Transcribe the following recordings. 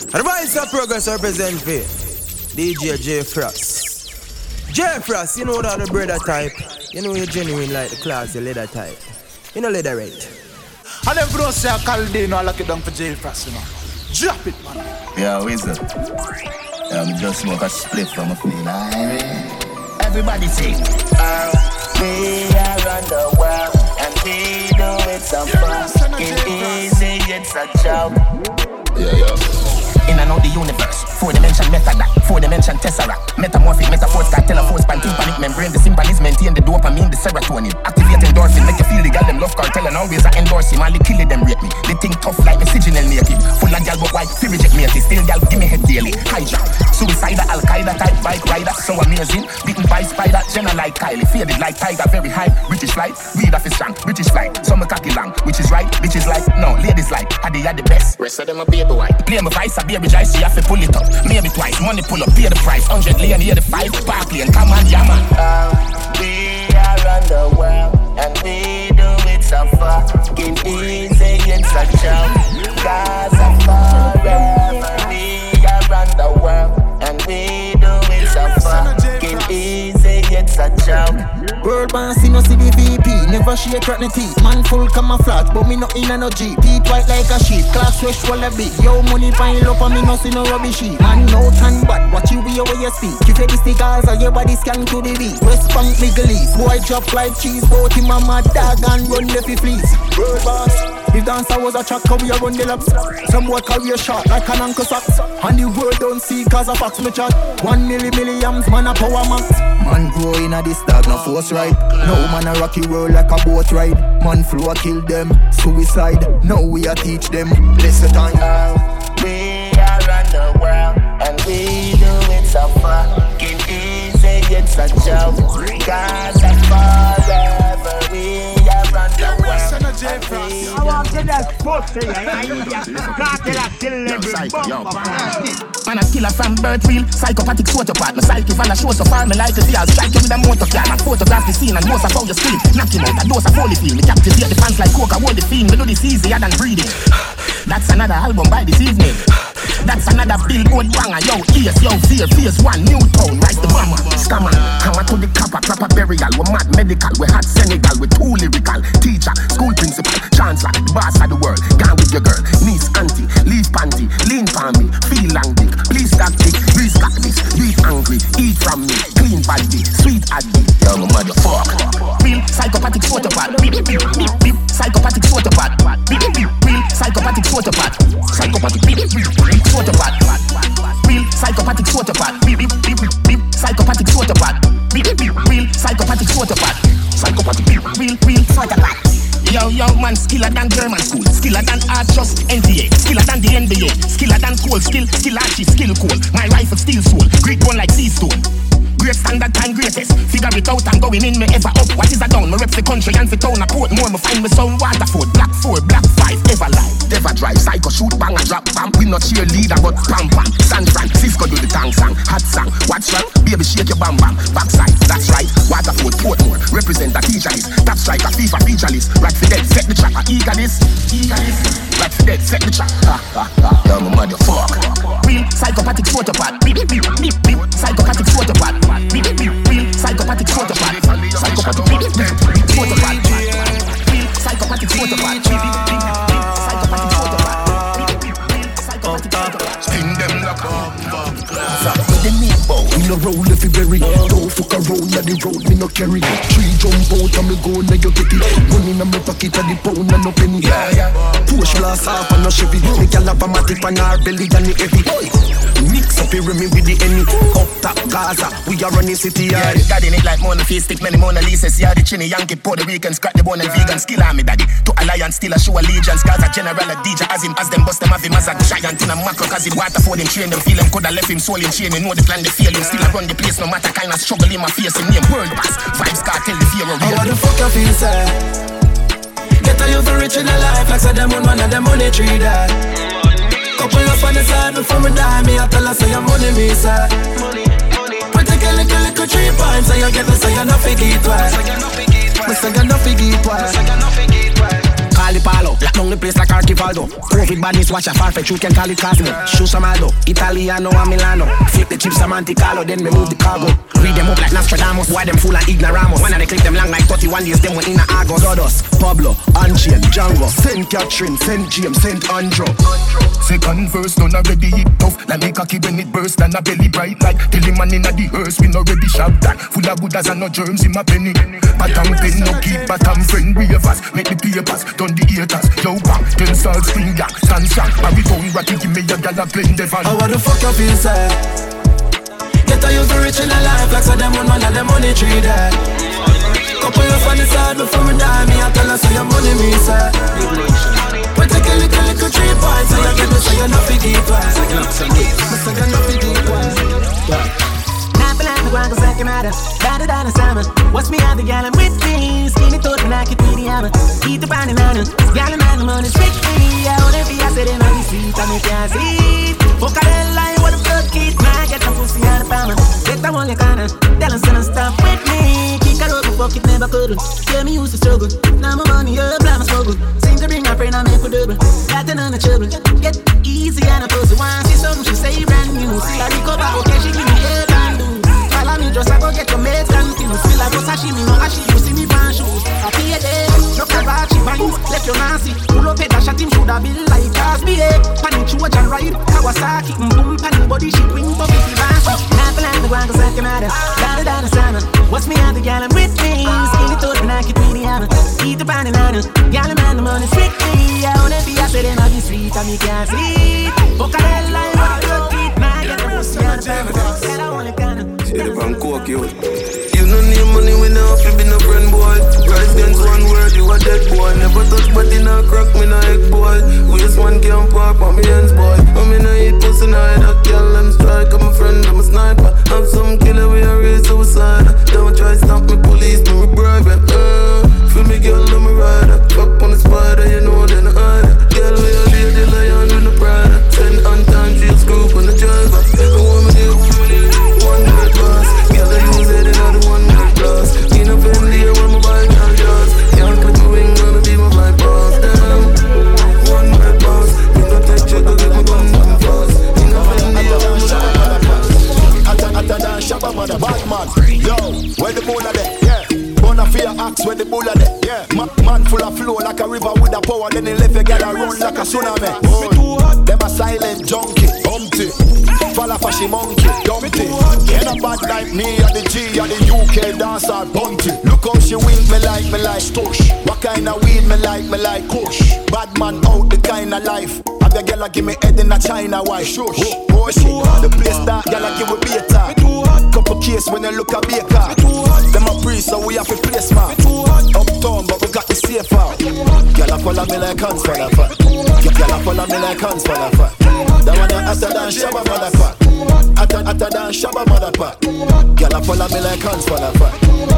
And the voice of progress represent for DJ J Frost. J Frost, you know that the brother type. You know you're genuine like the class, the leather type. You know leather right. And them for say I call day, no, I lock it down for J Frost, you know. Drop it, man. Yeah, Wizard. Yeah, I'm just smoke a split from a feel. Everybody sing. Uh, we are on the world and we do it so fast. It's easy, it's a joke. Yeah, yeah. In and out the universe, four dimension method, four dimension tesseract, metamorphic, metaphors, got telephone, span, tympanic membrane, the symphonies maintain the dopamine, the serotonin, activate endorphin, make you feel the gal them love cartel and always I endorse him, all the kill them rate me, they think tough like the signal native, full of gal but white, fi reject me, still gal give me head daily, hijack, suicide, Al Qaeda type bike rider, so amazing, beaten by spider, Jenna like Kylie, faded like tiger, very high, British flight, weed off his strong, British flight, some cocky long, which is right, bitches like, no, ladies like, I they are the best, rest of them a baby white, play my vice, a baby so you have to pull it up, maybe twice, money pull up, pay the price, 100 lane, here the five, park lane, come on, yeah man. Uh, we are on the world and we do it so fucking easy, it's a. Cause forever we are on the world and we do it so fucking easy, it's a joke. World boss, see no see the VP. Never shake rock the teeth. Man full camouflage, but me no in a no G. Teeth white like a sheep. Class fresh of big. Yo, money pile up and me no see no rubbish. Man, no tan bad. Watch you way where you speak. You say the cigars or your body scan to the beat. West Bank, Middle. Boy drop like cheese. Both him and my dog and run the fi fleece. World boss. If dancer was a track, we a run the laps. Some boy carry a shot like an uncle socks. And the world don't see cause of fox me chat. One milli millions, man a power max. Man grow in a this dog, no force right. No man a rocky world like a boat ride. Man flow kill them, suicide. Now we a teach them. Listen time. We are on the world from birth real Psychopathic sociopath. My psyche fan a show so far Me like to see I'll strike you with a motor car I photograph the scene and most of how you scream. Knock him out a dose of holy feel Me captivate the fans like coca hold the fiend. Me do this easier than breathing. That's another album by this evening That's another billboard banger. Yo, ears, yo, fear, fears one New town, rise the bomber Scammer, hammer to the copper Proper burial, we mad medical We hot Senegal, we too lyrical. Teacher, school principal, chancellor The boss of the world, gone with your girl Niece, auntie, leave panty Lean for me, feel long dick Please stop dick, please got this. Beat angry, eat from me. Clean body, sweet addict Young motherfucker. Real psychopathic Beep, beep, beep, beep, beep Psychopathic beep Real psychopathic sociopath Psychopathic Sociopath Real psychopathic beep, beep Psychopathic beep Real psychopathic sociopath Psychopathic real, real psychopath Yo, yo, man, skiller than German school, skiller than art trust, NTA, skiller than the NBA, skiller than cold, skill, skill archie, skill cool. My rifle steel soul, great one like sea stone. Great standard time greatest. Figure it out and going in me ever up. What is a down? Me reps the country and fi town a port more. Me find me sound Waterford, Black four, Black five, ever live, ever drive. Psycho shoot, bang a drop, bam. We not cheerleader but pam pam. San Francisco do the tang sang, hot sang. What's wrong? Baby shake your bam bam. Backside, that's right. Waterford, Portmore, represent the teacher list. Top striker, FIFA feature list. Right for dead, set the trap. Eager this, eager this. Right for dead, set the trap. Ha ha ha. Yo, my motherfucker. Real psychopathic photopath. Beep beep beep beep. Psychopathic photopath. Real psychopathic. Photopath. Real psychopathic them like a With the we no roll if you bury. Don't fuck around on the road, me no carry. Three jump out and me go now you get it. Money in my pocket and the pound and no penny. Yeah, yeah. Push blast off and no Chevy. Me gyal have a matic on her belly and the heavy. Mix up here me with the enemy. Up top Gaza, we are running city Yeah, yard. daddy it like Mona Face, stick many Mona Lisas. Yeah, the chinny Yankee, Puerto Rican, scratch the bone and vegan. Skill on me, daddy. To alliance, still a show allegiance. Cause a general, a DJ, as him, as them bust them, have him as a giant in a macro. Cause him water for them, train them, feel him, coulda left him soul in chain. You know the plan, they feel him. Still I run the place, no matter kind of struggle in my face. Him name world boss. Vibes cartel, the fear of How real. the fuck you feel, sir? Get a youth rich in a life like say them on one of them money tree that. Couple up on the side before me die, me I tell her say your money me sir. Pretty girl, little little three points, so you get the say you no figgy twice. Me say you no figgy twice. Call it Palo. Lock down the place like Archivaldo. COVID badness, watch a farfetch, you can call it Cosmo. Shoe Samaldo, Italiano and Milano. Flip the chips, a Monte Carlo, then remove the cargo. Read them up like Nostradamus, why them full of ignoramos. When I click them long like 31 years, them one in the Argos. Godos, Pablo, Anchian, Django, Saint Catherine, Saint James, Saint Andrew. Second verse done already it tough Like make cocky when it burst and a belly bright like Tell him man inna the hearse we no ready shop that Full of buddhas and no germs in my penny Bottom pen no keep bottom friend ravers Make the papers done the haters. Yo bang ten salt spring gang stand strong Barry bone ratty give me a gal a blend devil How the fuck you feel say? Get a youth rich in a life like so them one man and them money tree there Couple of funny side before me die me I tell her say your money me say we take a little, little tree point, so you get me, so you're not fit deep one. So you're not fit deep like the guan, cause I can matter. Better than a salmon. Watch me have the gallon with me. Skinny thought me like it with the hammer. Eat the pan and onion. Gallon man, the money's strictly. I wanna be, I said, in on the seat, I make you see. Fuck a hell line, the fuck it. Get the pussy out of palm. Get the one you can. Tell them, send them stuff with me. Kick a rope, fuck it, never couldn't. Tell me used to struggle. Now my money up, I'm a struggle. To bring my friend, I make a double. Got the children. Get easy and a pussy. Once see something, she say brand new. See, I recover, okay, she give me a. Follow me, just I go get your mates confused. Feel like go sashimi, no ashi, you see me pan shoes. I pay a day, no Karachi vines, left your Nancy. Pull up it, shot him, shoulda been like Cosby, eh. Pan Chuaj and ride, Kawasaki, mm, boom, pan body, she bring but if you bounce. Not the land, the ground, cause I can matter. Down, the salmon. What's me out the gallon with me? Skinny thought, and I can really hammer. Eat the pan and onion. Gallon man, the money strictly. I wanna be, said, and I'll be sweet, I me can't see. Fuck a hell, I wanna go keep my get the pussy on the Said I wanna kinda. Yeah, the Bangkok, yo. You no need money when I have to be no friend, boy. Rise against one word, you a dead boy. Never touch but in a crack me, no egg, boy. Waste one can't park on me hands, boy. I'm in a hit pussy, no head, I kill them strike. I'm a friend, I'm a sniper. Have some killer, we are raise suicide. Don't try stop me, police, me, we bribe it. Uh, feel me, girl, I'm a rider. Fuck on the spider, you know, then I hide. Girl, we are lady lion with the pride. Send on time, she'll scoop on the driver. I want me axe where the bull are there? Yeah. Ma- Man full of flow like a river with a power. Then he left a girl a run like a tsunami. Oh. Them a silent junkie. Humpty. Fall off a she monkey. Dumpty. Ain't a bad like me or the G or the UK dancer Bunty Look how she wink me like me like. Stush What kind of weed me like me like? Kush Bad man out the kind of life. Have your girl a give me head in a China white Shush. Oh, shit. The place that girl a give we beta Couple case when you look a baker. Them a priest have to place man. Uptown but we got the safe out. Girl a follow me like hands for the fat Girl a follow me like hands for the fat That one hotter than Shabba motherfucker. Hotter, hotter than Shabba motherfucker. Girl a follow me like hands for the fat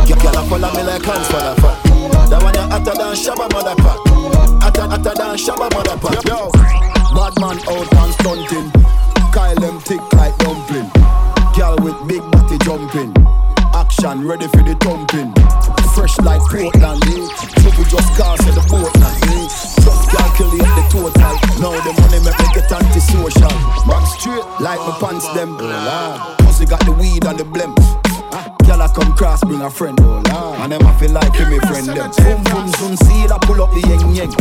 Girl a follow me like hands for the fat That one hotter than Shabba motherfucker. Hotter, hotter than Shabba motherfucker. Yo, bad man out and stunting. Kyle them thick like dumpling. Girl with big body jumping. Action ready for the thumping. Fresh like Portland, eh? Trouble just in the Portland, eh? Just calculate the total. Now the money make me get antisocial. Man straight like my pants them. Oh. Pussy got the weed and the blem. Girl I come cross, bring a friend. Oh Lord. And them I feel like me friend them. Boom boom zoom seal, I pull up the yeng yeng.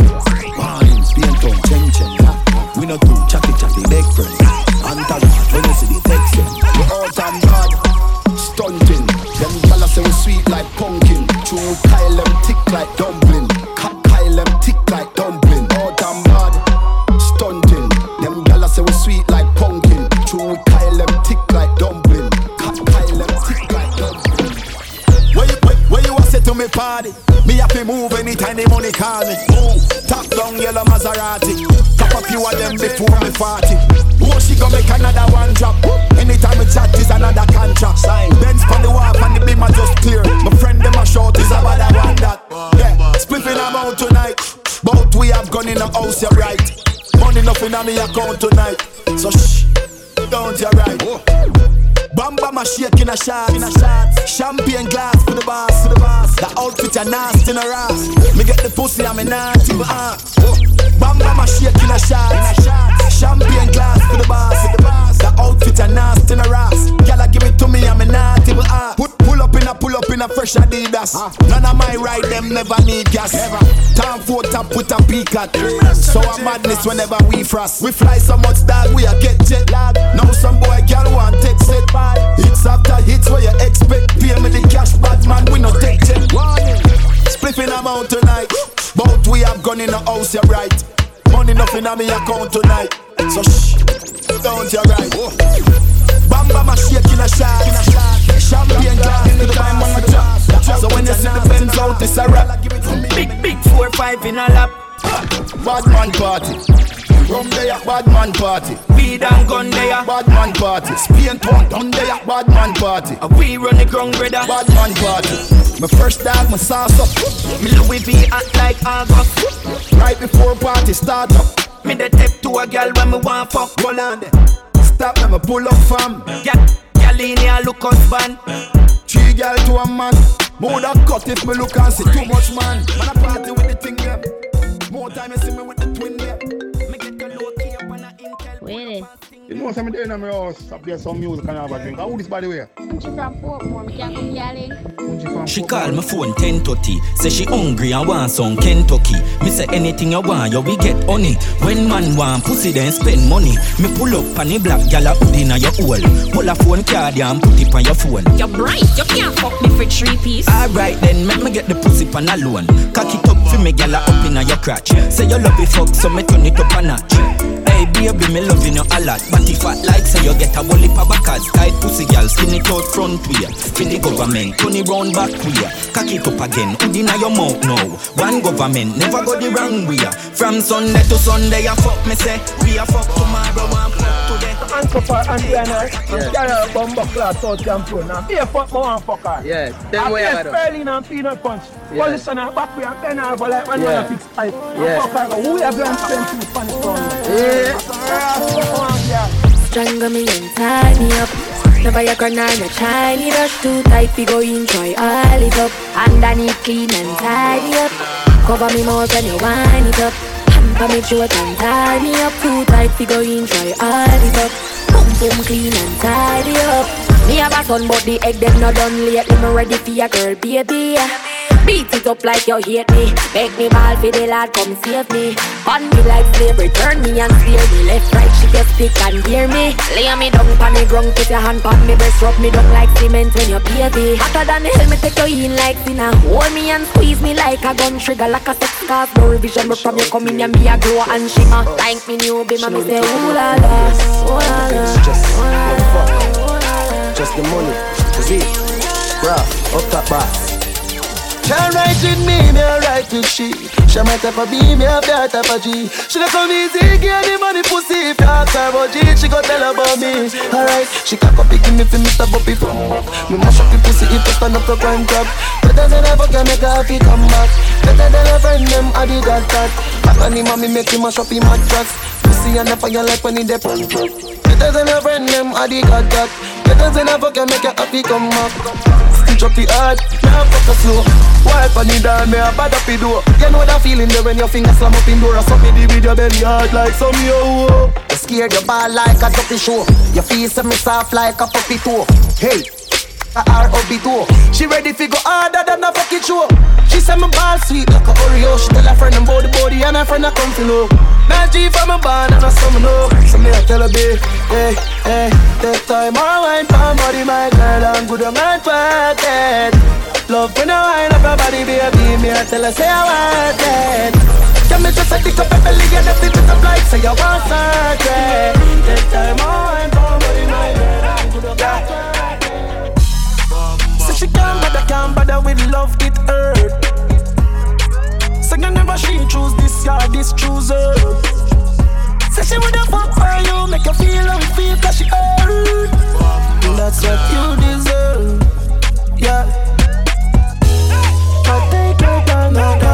Warnings, paint on, chen chen. We not too chatty chatty, big friend. Antagonist, when you see the text. We all time bad, stunting. Them gyal say we sweet like pumpkin. True Kyle them thick like dumpling. Ka- Kyle them thick like dumpling. All time bad, stunting. Them gyal say we sweet like pumpkin. True Kyle them thick like dumpling. Ka- Kyle them thick like dumpling. Where you, where, where you a say to me party? Me happy move anytime the money call me. Top down yellow Maserati. Top a few of them before me party. Oh, she gon' make another one drop. Anytime we chat is another contract. Sign. Benz on the wall and the beam are just clear. My friend them a short is about that one that. Yeah, spliffing I'm out tonight. But we have gone in the house, you're right. Money nothing on me account tonight. So shh, don't you right. Bam bam a shake in a shot. Champagne glass for the boss, for the boss. The outfit a nasty in a ass. Me get the pussy, I'm a naughty but uh. Bam bam a shake in a shot. Champagne glass for the boss. The outfit a nasty in a ass. Gyal give it to me, I'm a naughty but uh. Put pull up in a pull up in a fresh Adidas. None of my ride them never need gas. Time for top with a peacock. So a madness whenever we frost. We fly so much dog, we a get jet lag. Now some boy girl want take set by. Hits after hits where you expect. Pay me the cash, bad man, we no take jet. Warning. Spliffing amount tonight. Both we have gone in the house, you're right. Money nothing on me account tonight. So shh, don't you right. Bam bam a shake in a shot. Champagne glass in the time on the top. So when you see the Benz out, it's a rap. Big big four five in a lap. Bad man party. Rum there, bad man party. Weed and gun there. Bad man party. Spain town down there, bad man party. Uh, we run the ground, brother. Bad man party. My first dog, my sauce up. Me Louis V act like August. Right before party start up. Me the tip to a girl when me want fuck. Hold on there. Stop, let me pull up fam. Gal, gal in here look husband. Three gal to a man. More than cut if me look and see too much man. Man I party with the thing them. More time you see me with the twin them. Intel. Where You know something there in my house, I play some music and have a drink. How this by the way? She from Portmore, me can't come yelling. She call my phone 10:30. Say she hungry and want some Kentucky. Me say anything you want, you we get honey. When man want pussy, then spend money. Me pull up on the black gal a hood inna your hole. Pull a phone card ya and put it on your phone. You're bright, you can't fuck me for three piece. Alright then, make me get the pussy pan alone. Cock it up for me gal a up inna your crotch. Say you love it fuck, so me turn it up a notch. Hey baby, me loving you a lot. But if I like, say you get a whole heap of backers. Tight pussy gal, skin it out front way. For the government, turn it round back way. Cock it up again, hood inna your mouth now. One government, never go the wrong way. From Sunday to Sunday, I fuck me say. We a fuck tomorrow, one fuck today. Uncle for Auntie Anna, yeah. carry a bomber class out champion. Now, be a fuck, my one fucker. Yeah, them way I got Sterling and peanut punch. Yeah. Position and back way and bend over like when you Yeah. wanna fix pipe. Yeah. Fucker, who have them spend two funny Yeah. Strangle me and tie me up. Never your granny no shiny rush too tight. We go in try all it up. Underneath clean and tidy up. Cover me mouth when you wind it up. Hamper me throat and tie me up too tight. We go in try all it up. Boom boom clean and tidy up. Me have a son but the egg them not done lately. Me ready for your girl baby. Beat it up like you hate me. Make me ball for the lad, come save me. On me like slavery, turn me and steer me. Left, right, she get stick and hear me. Lay me down on the ground, put your hand on me breast, rub me down like cement when you're baby. Hotter than the hell, me take you in like sinner. Hold me and squeeze me like a gun trigger, like a sex cause no revision. But from you come in and me a glow and shimmer. Thank me new be me say ooh la la, ooh la la, ooh la la. Just the money, Z, bruh, up top boss. Can't with me, me a write with she. She my type of B, me a bear type of G. She dey come easy, give the money pussy. If you ask her about G, she go tell about me. Alright, she cock up picking me for Mr. Bobby from Me mash up the pussy if you stand up to crime club Better than ever can make her happy come Better than her friend them, I did that that. Back on the mommy make him mash up him mattress Pussy and the fire like when he pan Better than her friend them, I did that that Better than ever can make her happy come up. The heart, now fuck her slow Wipe on the down, me a bad up the door. You know that feeling there when your fingers slam up in door. I suck me deep with your belly hard like some yo. You scared your ball like a ducky show. Your face me soft like a puppy toe. Hey, a R-O-B-2. She ready fi go harder than a fucking show. She say my ball sweet like a Oreo. She tell her friend about the body and her friend a come to know. Now G from a band and a summer know So me a tell her babe, hey, hey Take time. Or wine for body my girl And good on my pocket Love when I wine up her body baby. Me a tell her say I want it. Can me just a dick up her belly and a fit it up like say I want something Take time. Or wine for body my girl And good on pocket Say she can't bother, can't bother with love, it hurt. You never she choose this, yeah, this choose her. Say she woulda fuck for you, make you feel how it feel, cause she hurt. That's what you deserve, yeah. I take your time,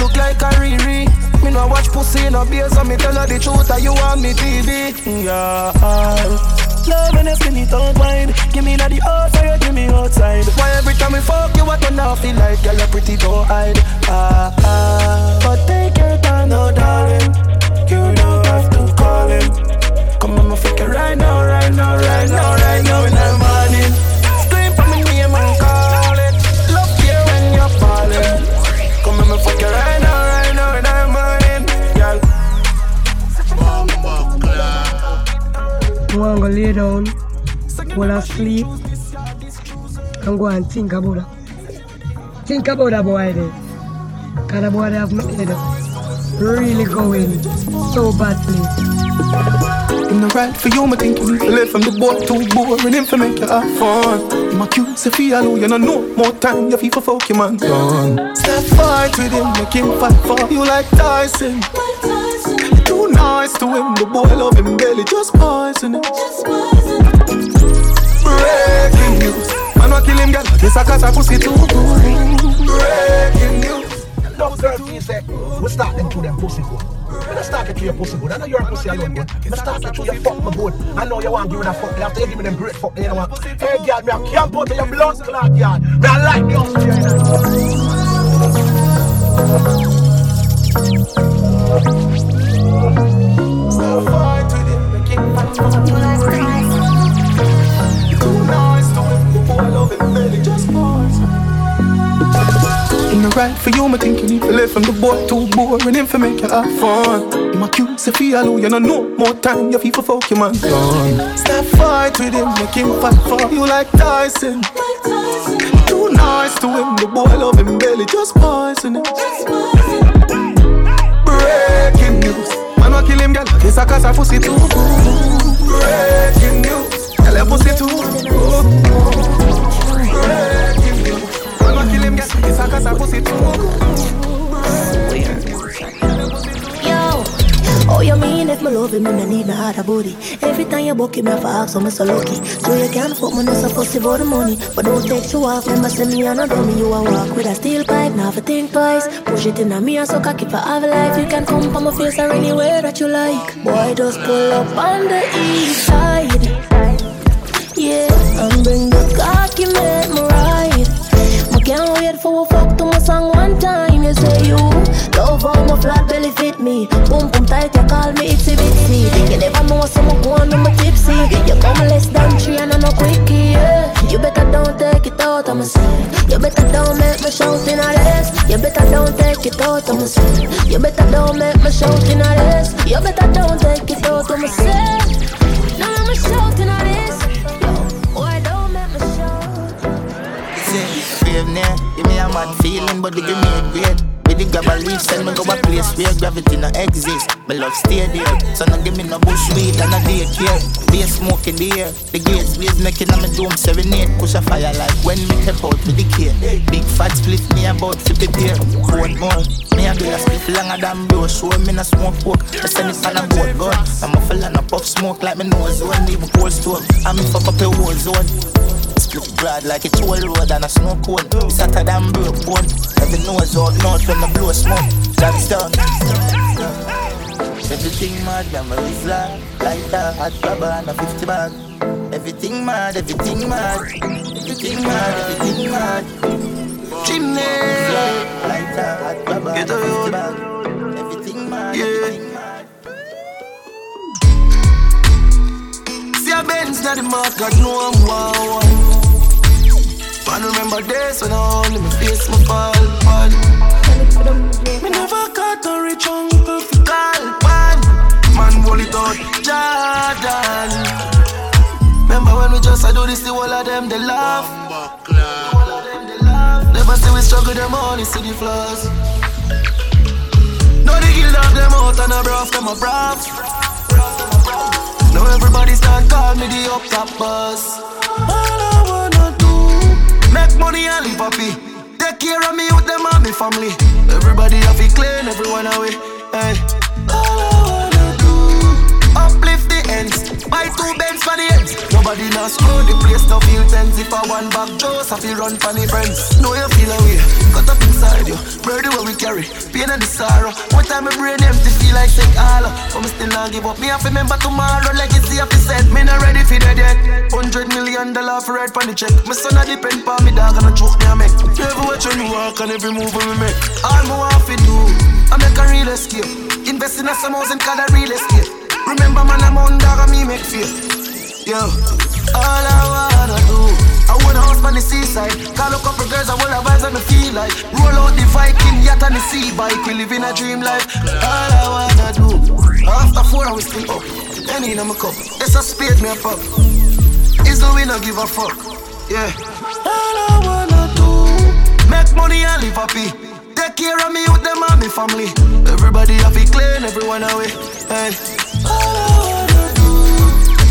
look like a Riri. Me no watch pussy no beer, so me tell her the truth. Are you on me TV? Yeah. Love when it's in it out wide. Give me not the outside, give me outside. Why every time we fuck you, I turn off the light. Girl, you pretty, don't hide. Ah, ah. But take your time, no darling. You don't have to call him. Come on, I'ma fuck right now, right now, right now, right now. Want to go lay down, fall asleep, and go and think about that. Think about that boy there. Because the boy they have my head really going so badly. In the right for you, me think you live from the boy too boring him for make you have fun. You my cute, say feel alone, you know no more time, you feel for fuck your man done. Step fight with him, make him fight for you like Tyson. Too nice to him, the boy love him belly, just poison it. Breaking news, man wa kill him girl, this a cause a pussy too good. Breaking news. Those girls feel say, we start them to them pussy good. When I start it to your pussy good, I know you're a pussy alone good. I start it to your fuck me good. I know you want to give me that fuck. After you give me them great fuck, you know what? Hey girl, me a camp out to your blood clot, girl. Me I like the Australian. Right for you, me think you need to live from the boy too boring him for you have fun. My cute, feel alone, you know no more time, you feel for fuck your man done. Step fight with him, make him fight for you like Tyson. Too nice to him, the boy love him belly, just poison it. Wa kill him, girl, this a cause a pussy too. Breaking news, girl, your pussy too. Breaking news, wa kill him, girl, this a cause a pussy too good. Oh you mean if my love him, no need no other body. Every time you book him, I for ask, so me so lucky. So you can fuck me, no fussy for the money. But don't take you off, remember send me and a dummy. You a walk with a steel pipe, now for think twice. Push it in a me and so cocky for have life. You can come from my face or anywhere that you like. Boy, just pull up on the east side. Yeah, and bring the cocky, make me ride. I can't wait for a fuck to my song one time. You say you love how my flat belly fit me. Boom boom tight, you call me itsy bitsy. You never know some go on me tipsy. You come less than three and I'm no quickie. Yeah. You better don't take it out of myself. You better don't make me shout in a this. You better don't take it out of myself. You better don't make me shout in a this. You better don't take it out of myself. No, I'm shouting at this. Boy, don't make me shout. Say, fave now, give me a mad feeling, but give me a grade. With the grab a leaf, send me go a place where gravity no exist. My love stay there, so no give me no bush weed and no daycare. Be a smoke in the air, the gates blaze making on my dome serenade. Push a fire like when me step out with the care. Big fat split me about 50 pair. Four more, me a do a split longer than bro. Show me no smoke pork, I send it on a boat gun. I'm a fella no puff smoke like me nose zone, leave a cold stove. I'm fuck up a war zone. Split broad like a toll road and a snow cone. It's hotter than broke bone. Every nose out north when I blow smoke. That's done. Everything mad, memory fly Like that, hot rubber and a 50 bag Everything mad, everything mad Everything mad, everything mad Chimney Like that, hot rubber and a 50 bag Everything mad, everything mad See a Benz na the mark, God know I'm wow. Man remember days when I only me face my fall, fall. Me never got a rich uncle for call, man. Roll it out, Jordan. Remember when we just I do this, the whole of them they laugh. Never see we struggle, them only see the flaws. No, they kill off them out and a braff, them a braff. Now everybody start call me the up top boss. Make money and live happy. Take care of me with them and me family. Everybody have it clean, everyone away. Hey. All buy two bends for the ends. Nobody not screw the place to feel tense. If I want back Joseph, you run for the friends. Know you feel away, cut up inside you. Birdie what we carry, pain and the sorrow. One time my brain empty, feel like sick all But me still not give up, me have to remember tomorrow Legacy of the set, me not ready for that yet Hundred million dollar for red on the check. My son a depend on me dog and a choke me a make. You ever watch when you walk and every move we make. All me want to do, I make a real escape. Invest in a some and call a real estate Remember man I'm on dog bike We live in a dream life. All I wanna do After four hours still up. Any in my cup It's a spade me a pop Is the winner give a fuck Yeah. All I wanna do Make money and live happy. Take care of me with them and me family. Everybody have it clean, everyone away Hey. All I wanna do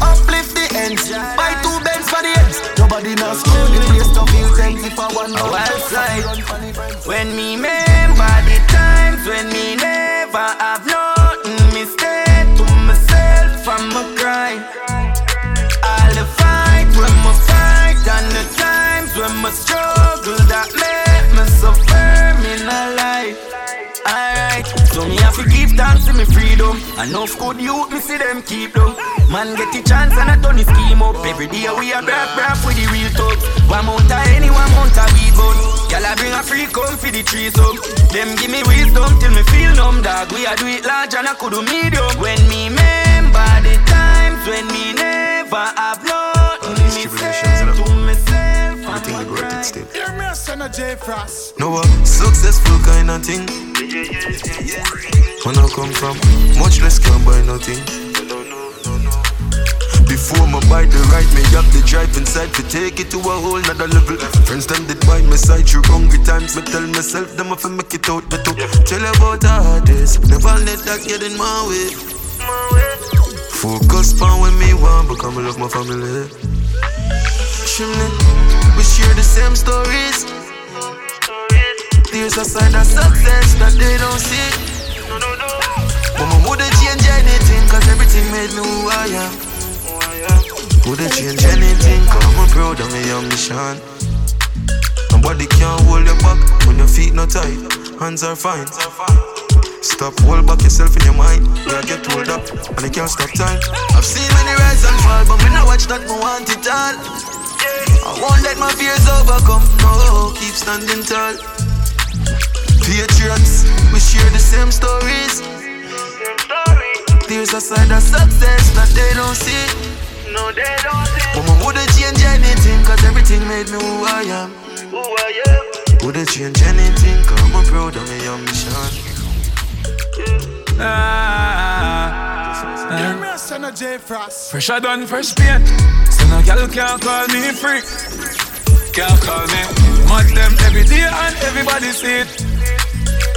Uplift the ends Buy two beds for the ends Nobody knows screw the place to feel tense If I want Oh, outside When me remember the times When me never have have give thanks to me freedom. Enough good youth, me see them keep them. Man get the chance and I turn the scheme up. Every day we a brap brap with the real talk. One month of any, one month of weed gun. I bring a free come for the trees up. Them give me wisdom till me feel numb dog. We a do it large and I could do medium. When me remember the times when me never have nothing. Me say to myself, I think the growth it still. Me, son of J Frost. No a successful kind of thing. When I come from, much less can buy nothing. Before my buy the ride, me have the drive inside to take it to a whole nother level. Friends them did buy my side through hungry times. Me tell myself them if I make it out better. Tell you about the hardest, never let that get in my way. Focus on when me want, become love my family. Chimney, share the same stories. There's a side of success that they don't see. But my wouldn't change anything, cause everything made me who I am. Wouldn't change anything, cause I'm proud of my ambition. Nobody can hold your back when your feet not tight, hands are fine. Stop, hold back yourself in your mind. You get hold up, and you can't stop time. I've seen many rise and fall, but me not watch that, me want it all. I won't let my fears overcome, no, keep standing tall. Patriots, we share the same stories. There's a side of success that they don't see. No, they don't see But me wouldn't change anything, cause everything made me who I am. who I am Wouldn't change anything, cause I'm proud of my ambition. Hear ah. Me, son of J. Fresh done, fresh paint. So no girl can't call me free. Can't call me. Mud them every day and everybody see it.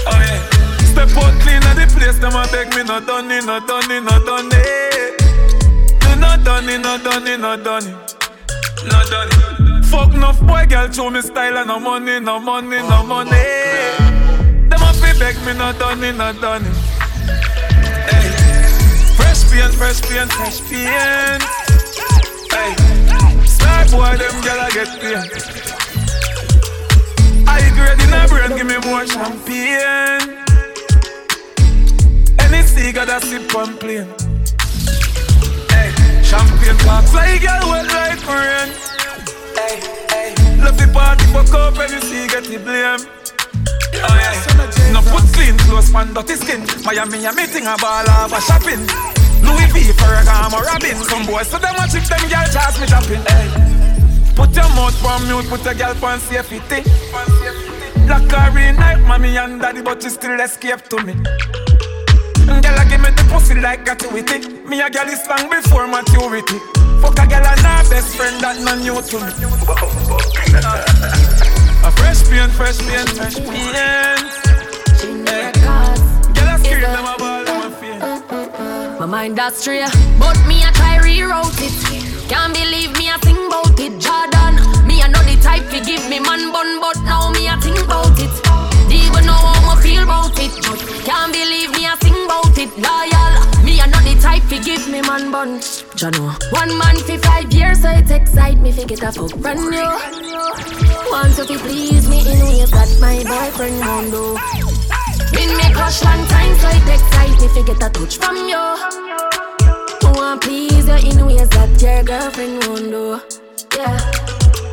Oh yeah. Step out clean at the place, them a beg me not done it, not done it, not done it. No, not done it, not done it, not done it. Not done it. Fuck enough boy, girl, show me style and no money, no money, no money. Them a fi beg me not done it, not done it. Hey. Fresh paint, fresh paint. Hey, star boy, them gyal get paid. I grade in a brain, give me more champagne. Any cigar that sip on plane. Hey, champagne pop fly, girl, wet like rain. Hey, hey, love the party, fuck up, any cigar the blame. Oh yeah, no put clean clothes, man, dirty skin. Miami, a meeting a ball a shopping. Louis V, Ferragamo, Robin. Some boys, so them a chip them girl charge me shopping. Hey. Eh. Put your mouth on mute, put your girl on safety. Black her in night, mommy and daddy, but you still escape to me. Girl, I give me the pussy like gratuity. Me a girl is long before maturity. Fuck a girl and her best friend that none new to me. a fresh paint, fresh paint, fresh paint. Hey. Eh. Mind straight, but me I try reroute it. Can't believe me I think about it, Jordan. Me I know the type to give me man bun, but now me I think about it. Even know how I feel about it, but can't believe me I think about it, loyal. Me I know the type to give me man bun. Jano. One man fi five years, so it excite me fi get a fuck brand new. Want to please me in ways that my boyfriend won't do. Been me crush long time, so it excite me fi get a touch from you. Want please you in ways that your girlfriend won't do. Yeah.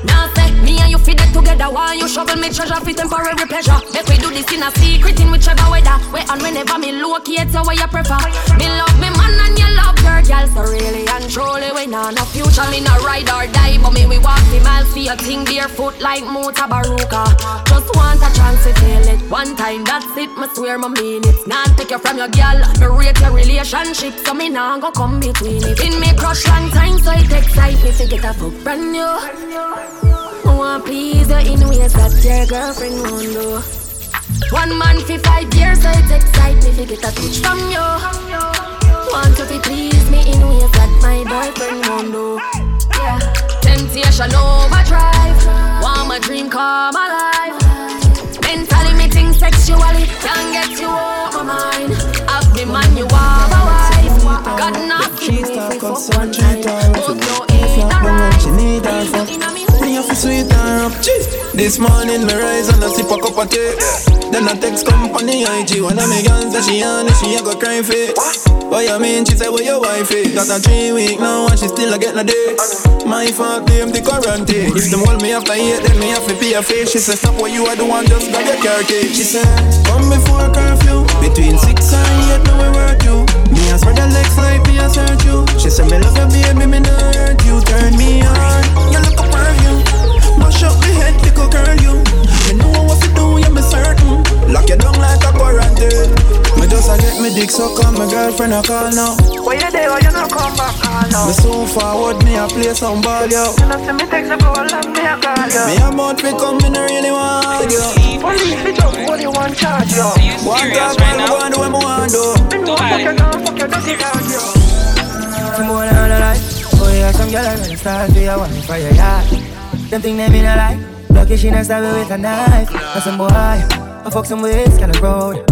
Now say me and you fit it together while you shovel me treasure for temporary pleasure. Make we do this in a secret in whichever weather. Where and whenever me locate so where you prefer. Me love me man and you love your girl. So really and truly we nah no future. Me not ride or die, but me we walk the miles for your thing barefoot like Mutabaruka. Just want a chance to feel it one time. That's it. Me swear me mean it. Nah take you from your girl. Me rate your relationship, so me nah go come between it. In me crush long time, so it excite me to get a fuck brand new. I want please you in ways that your girlfriend won't do. One man for five years, so it excite me to get a touch from you. Want to please me in ways that my boyfriend won't do. Yeah. Temptation overdrive. Want my dream come alive. Mentally me think sexually can't get you off my mind. Have me man you have a wife. God give me for one time. But no ain't alright. Me to sweet and rough This morning me rise and I sip a cup of tea. Then I text company IG One of me girls that she on it, she a go cry fit What you mean? She say where your wife is? Got a three week now and she still a get no day My fault, blame the quarantine. If them hold me after eight then me have to pay a face. She say stop what you are the one, just grab your car key. She say come before a curfew. Between six and eight now we work you. Me a spread your legs like me a search you. She say me love your baby, me not hurt you. Turn me on, you look a perfume Mash up the head, little girl, you. Me know what to do, yeah, me certain. Lock you down like a quarantine. Me just a get me dick suck on my girlfriend a call now. Why you there? Why you not come back? Ah, call now. Me so forward, me a play some ball, yo. You know, see me text about long, me a call yo. Me a mouth fi come, me no really want yo. Police fi jump, what you want charge yo? One talk, man, me want do what me want do. Me know fuck you, now fuck you, dirty dog yo. Some boy on the life. Oh yeah, some girl I gonna start to your one for your yard. Them think they mean a lie. Lucky she not stab with a knife. And some boy, I fuck some ways kind of road.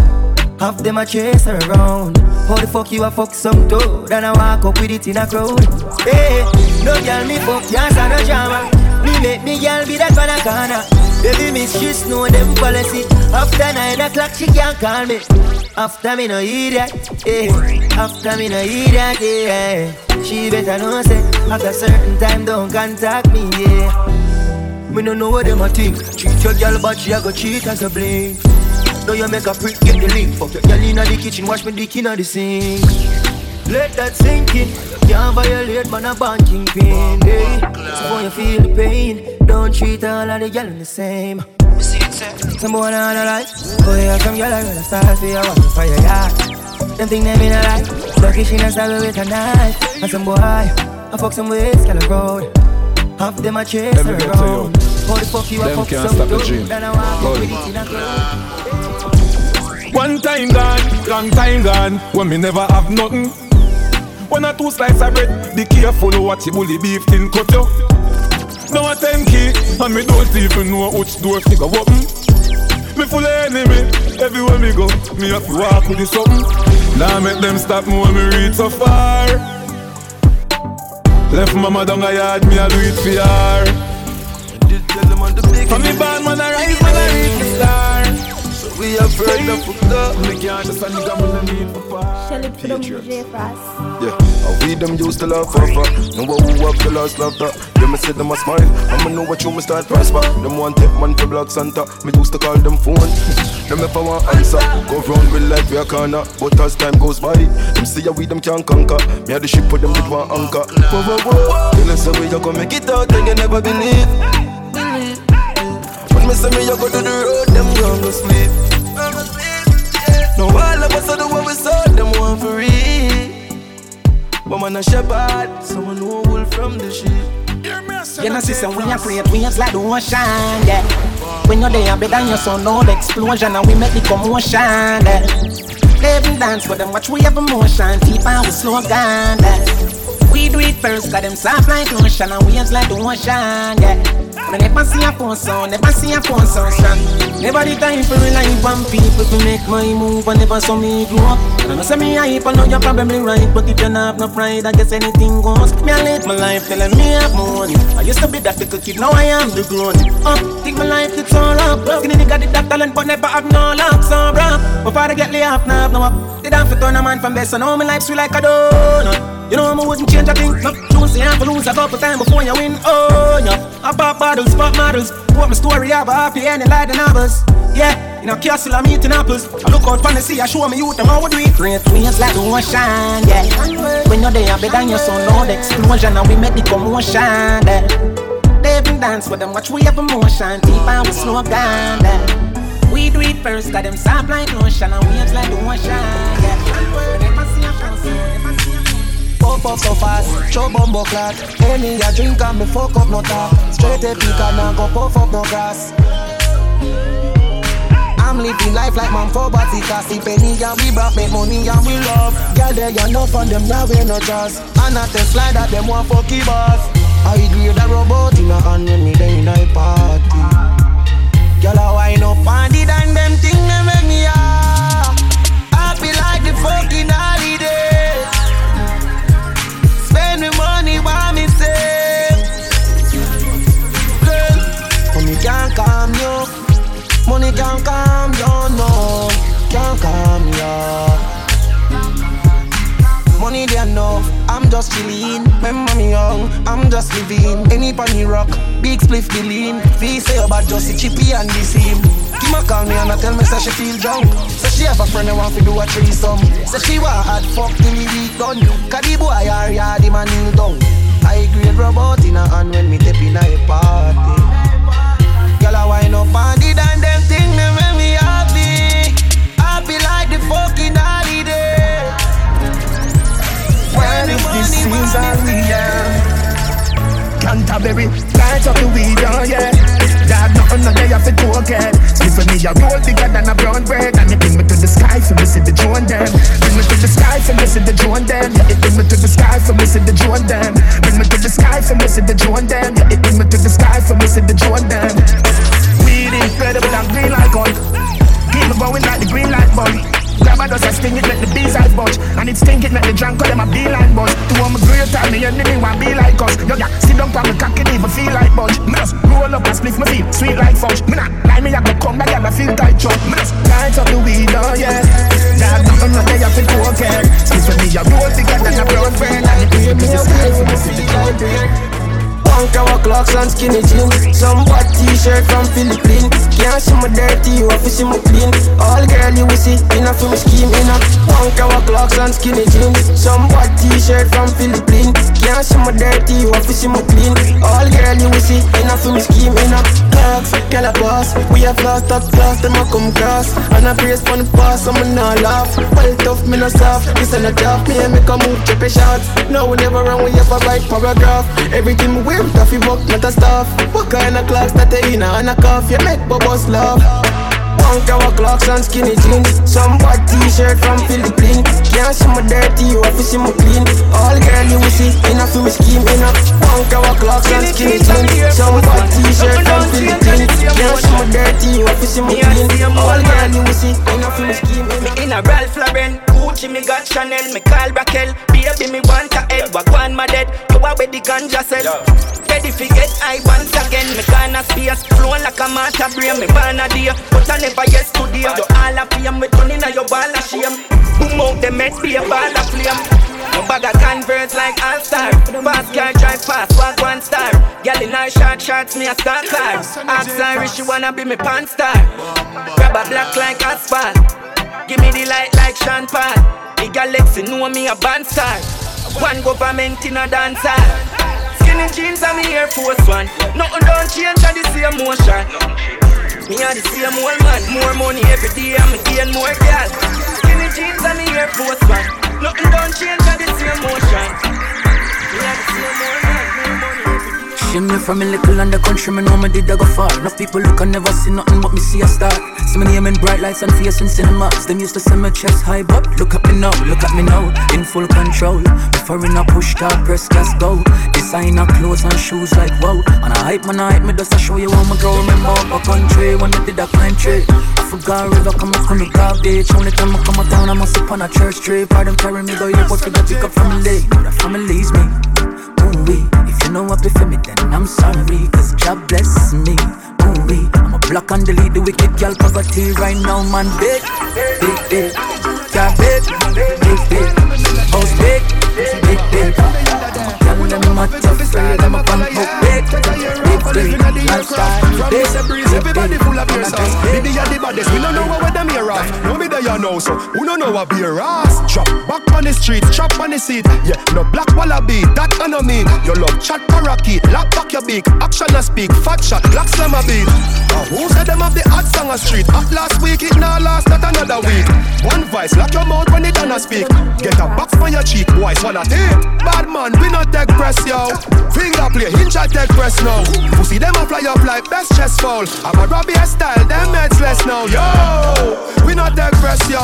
Half them a chase her around. How the fuck you a fuck some toad? And I walk up with it in a crowd. Hey, no girl me fuck, can't stand no drama. Me make me girl be that corner. Baby miss, she know them policy. After nine o'clock, she can't call me. After me no idiot, yeah. After me no idiot, yeah. She better know say after certain time don't contact me, yeah. Me no know what them a think. Treat your girl, but she a go cheat as a blink. Now you make a prick, get the link. Fuck your girl inna the kitchen, wash me dick inna the sink. Let that sink in. Can't violate, man, a banking pin. Hey. So when you feel the pain, don't treat all of the girl the same. Some boy on a life. Oh yeah, some girl I gonna start for your one for your yard. Them think they mean a lie. Lucky she not stab with a knife. And some boy, I fuck some ways, of road. Half them a chase her around. How the fuck you a fuck can't some stop the dream. Then I walk it in a crowd. One time gone, long time gone, when me never have nothing. One or two slices of bread, be careful what you bully beef tin cut you. Now a ten key, and me don't even know which door figure open. Me full of enemy, everywhere me go, me have to walk with the something. Now make them stop me when me reach so far. Left mama down a yard, me a do it for her. From me born, man, I rise, man, I reach the star. So we have heard the fucked up. Me can't just stand up when I need for power. Shell it for DJ Frost. Yeah, I we them used to love for fuck. Know what who have the last love that. Yeah, me say them a smile. I'ma know what you me start prosper. Them want take man for Black Santa. Me used to call them phone. them if I want answer. Go round with life we a corner. But as time goes by, them see how we them can't conquer. Me had the ship with them with one anchor. Whoa, whoa, whoa. Tell us the way you gonna make it out and you never believe. When me say me you go to the road, them gon' go sleep. No all of us are the what we saw, them want for real. But man a shepherd, someone know wool from the sheep. You know, sister, we are create waves like the ocean, yeah. When you're there, better your son, no explosion, and we make the commotion, yeah. They even dance with them, watch we have emotion, keep on we slow down, yeah. We do it first, got them soft like lotion and waves like the ocean, yeah. Me never see a phone sound, never see a phone sound strong. Never the time for rely on people to make my move, and never saw me grow up. And I know say me hype, I know you're probably right, but if you don't have no pride, I guess anything goes. Me I live my life telling me I have money. I used to be that little kid, now I am the grown up. Think my life it's all up. Skinny nigga did that talent, but never have no luck, so bro. Before I get laid off, now have no up. Did I for turn a man from best, so now my life sweet like a donut. You know I wouldn't change a thing. No, you see I lose a couple times before you win. Oh yeah, I pop bottles, pop models. What my story have a happy ending like the novels. Yeah, in a castle I'm eating apples. I look out from the sea, I show me youth them how we do it. Great waves like the ocean, yeah. When you're there, better than your son, no the explosion, and we make the commotion. Yeah. They even dance with them, watch we have emotion, deep and we slow down. Yeah. We do it first, got them soft like lotion and waves like the ocean. Yeah. Never see a Pop up so fast, show bumbo clock Any a drink and me fuck up no talk. Straight a pick and I go puff up no grass. I'm living life like man for body Cause the penny and we brought make money and we love. Girl there you know from them now we no trust And I tell slide that them want fucky boss. I grade a robot in a hand when me day a party. Girl I wind up on the and them thing they make me ah Money can't calm you, no Can't calm you Money they enough, I'm just chillin' Remember me young, I'm just living. Any pony rock, big spliff the lean say about just the chippy and the same Kima call me and I tell me say she feel drunk. Say she have a friend that want to do a threesome. Say she want hard fuck till the week done Cause the boy are him a kneel down. I grade robot in a hand when me step in a party Girl I wind up on the and them thing they make me happy. Happy like the fucking holiday. Well, if this season are Canterbury, light up the weed, oh yeah Dad, nothing no day off it. Split for me a roll bigger than a brown bread. And it bring me to the sky for me see the drone them. Bring me to the sky for me see the drone them. It bring me to the sky for me see the drone them. Bring me to the sky for me the drone them. It bring me to the sky for me see the drone them. Weed incredible and green like gold Keep me going like the green light bulb Grab a dust and sting it, make the bees eyes budge And it stink it, make the drunk call them a beeline buzz. To my great time, me enemy want be like us. Yo, yeah, sit down on me cock, it even feel like budge. Me just roll up and split my feet, sweet like fudge. Me not lie, me I go come back, I feel tight chug Me just light up the weed, oh yeah. Nah, nothing Our and skinny jeans. Some white t-shirt from Philippines. Can't see my dirty, you have to see my clean. All girl you will see, enough for me scheme enough Punk our clocks and skinny jeans. Some white t-shirt from Philippines. Can't see my dirty, you have to see my clean. All girl you will see, enough for me scheme enough Clocks, girl a boss We have lost up class, them a come cross. And I praise for the past, me not laugh. Well tough, me not soft. This ain't a job, me and me come move, check a shots. No, we never run, we have a right paragraph. Everything we wear Coffee book, not a stuff. What kind of clocks that they in? And a cuff You make bubbles love Punk our clocks and skinny jeans. Some white t-shirt from Philippines. Can't see my dirty, you have to see my clean. All girl you will see, enough for me scheme enough Punk our clocks and skinny jeans Some white t-shirt from Philippines. Can't see my dirty, you have to see my clean. All girl you will see, enough for me scheme enough in a Ralph Lauren Gucci, me got Chanel, me call Raquel. Baby, me want a head, what one my dead? You are where the ganja sell Ready fi get high once again. Me gonna space, flow like a master brain Me born a day, but I never yesterday You all a flame, me turn inna your ball of shame. Boom out the med, be a ball of flame. No bag of converts like all star. Fast car drive fast, walk one star. Girl in her short shorts, me a star car Ask Irish, she wanna be me pan star. Grab a black like asphalt Give me the light like Sean Paul. The galaxy know me a band star. One government in a dancer Skinny jeans and me Air Force One. Nothing don't change, I the same motion. Me a the same old man. More money every day me gain more gal Skinny jeans and me Air Force One. Nothing don't change, I the same motion. Me a the same old man Came here from a little under country, me know me did I go far. Enough people look and never see nothing but me see a star. See me name in bright lights and face in cinemas. Them used to say my chest high, but look at me now, look at me now, in full control. Before in a push start, press gas go. Designer clothes and shoes like wow. And I hype I hype me just to show you how me grow. Remember a country when I did a country. I forgot river come up from the garbage. Only time I come a town, I must up on a church trip. Pardon carry me go airport to get pick up family. Know that family's me. Ooh wee. If you know what for me, then I'm sorry. Cause God bless me. Ooh wee. I'm a block and delete the wicked girl poverty right now, man. Big, big, big. Yeah, big, big, big. House big, big, big. Tell them not afraid. I'm a punk big, big, big. Lifestyle, big, Everybody full of beer sauce. Baby, you're the baddest. We don't know what them here off. No me there you know, so who don't know what beer ass? Drop back on the street, chop on the seat. Yeah, no black wallaby, that I know mean. Your love chat parakeet, lock back your beak. Action and speak, fat shot, black slam a beat. Uh, who said them have the hot song a street? Hot last week, it now last, not another week. One voice, lock your mouth when it done a speak. Get a box for your cheek, boy, swallow tape. Bad man, we not take press, yo. Finger play, hinge at take press now. Pussy them a fly up like best chest fall. I'm a Robbie style, them heads less now, yo. We not take press, yo.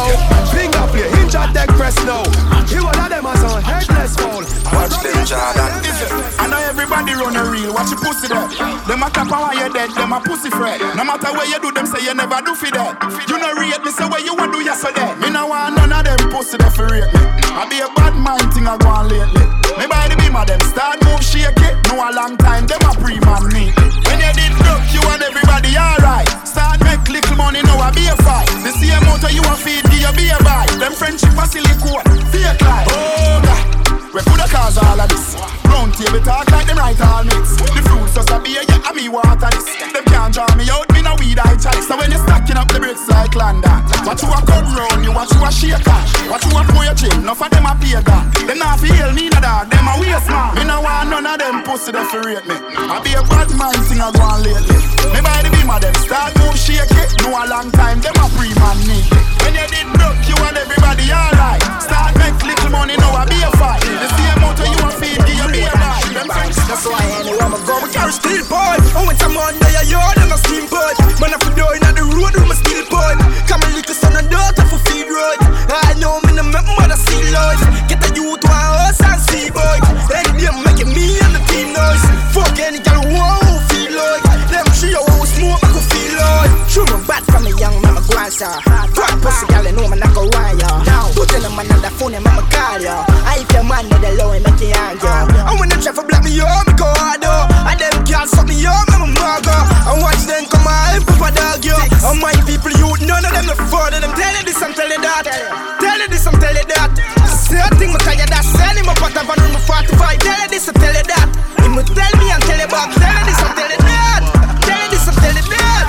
Finger play, hinge at take press now. You all of them as on headless fall. Watch them, Jordan. I know everybody run a reel, watch your pussy there. Them a tap while you dead, them a pussy fret. No matter where you do, them say you never do for that. You know rate me, say where you want do yesterday. Me no want none of them pussy there for rate me. I be a bad mind thing I go on lately. Me by the beam of them start move shake it. No a long time, them a pre-man me. When you did broke, you and everybody alright. Start make little money, now I be a fight. The same motor you a feed, give you be a buy. Them friendship a silicone, fake life. Oh God. We coulda cause all of this. Round table talk like them right all mix. The fruits just a beer, yeah, and me water this. Them can't draw me out, me no weed I chalice. So when you stacking up the bricks like London, watch you a cut round, you watch you a shake cash. Watch you a pour your gym, enough of them a pay that. Them not feel me no dog, them a waste man. Me no want none of them pussy that rate me. I be a bad mind thing I go on lately. Me by the beam of them start move shake it. No a long time, them a pre man me. Man, if you doing at the road with my steel boy. Come a son and daughter for feed road. I know me no make mother see life. Get the youth one house and see boy. Any day making me and the team noise. Fuck any girl who won't feel like. Them three who smoke, I could feel like. Shoot me bad from a young mama guansa. Fuck pussy girl, you know me not go wire. Put in a man on the phone and mama call ya. I if your man need a low and make you angry. And when them try for black me up, me go hard. And them girls suck me up, on, papa dog yo. And my people, you none of them no further. Them tell you this, I'm tell you that. Tell you this, I'm tell you that. Same thing, me tell you that. Send him up the van on the 45. Tell you this, I tell you that. He me tell me and tell you back. Tell you this, I tell you that. Tell you this, I tell you that.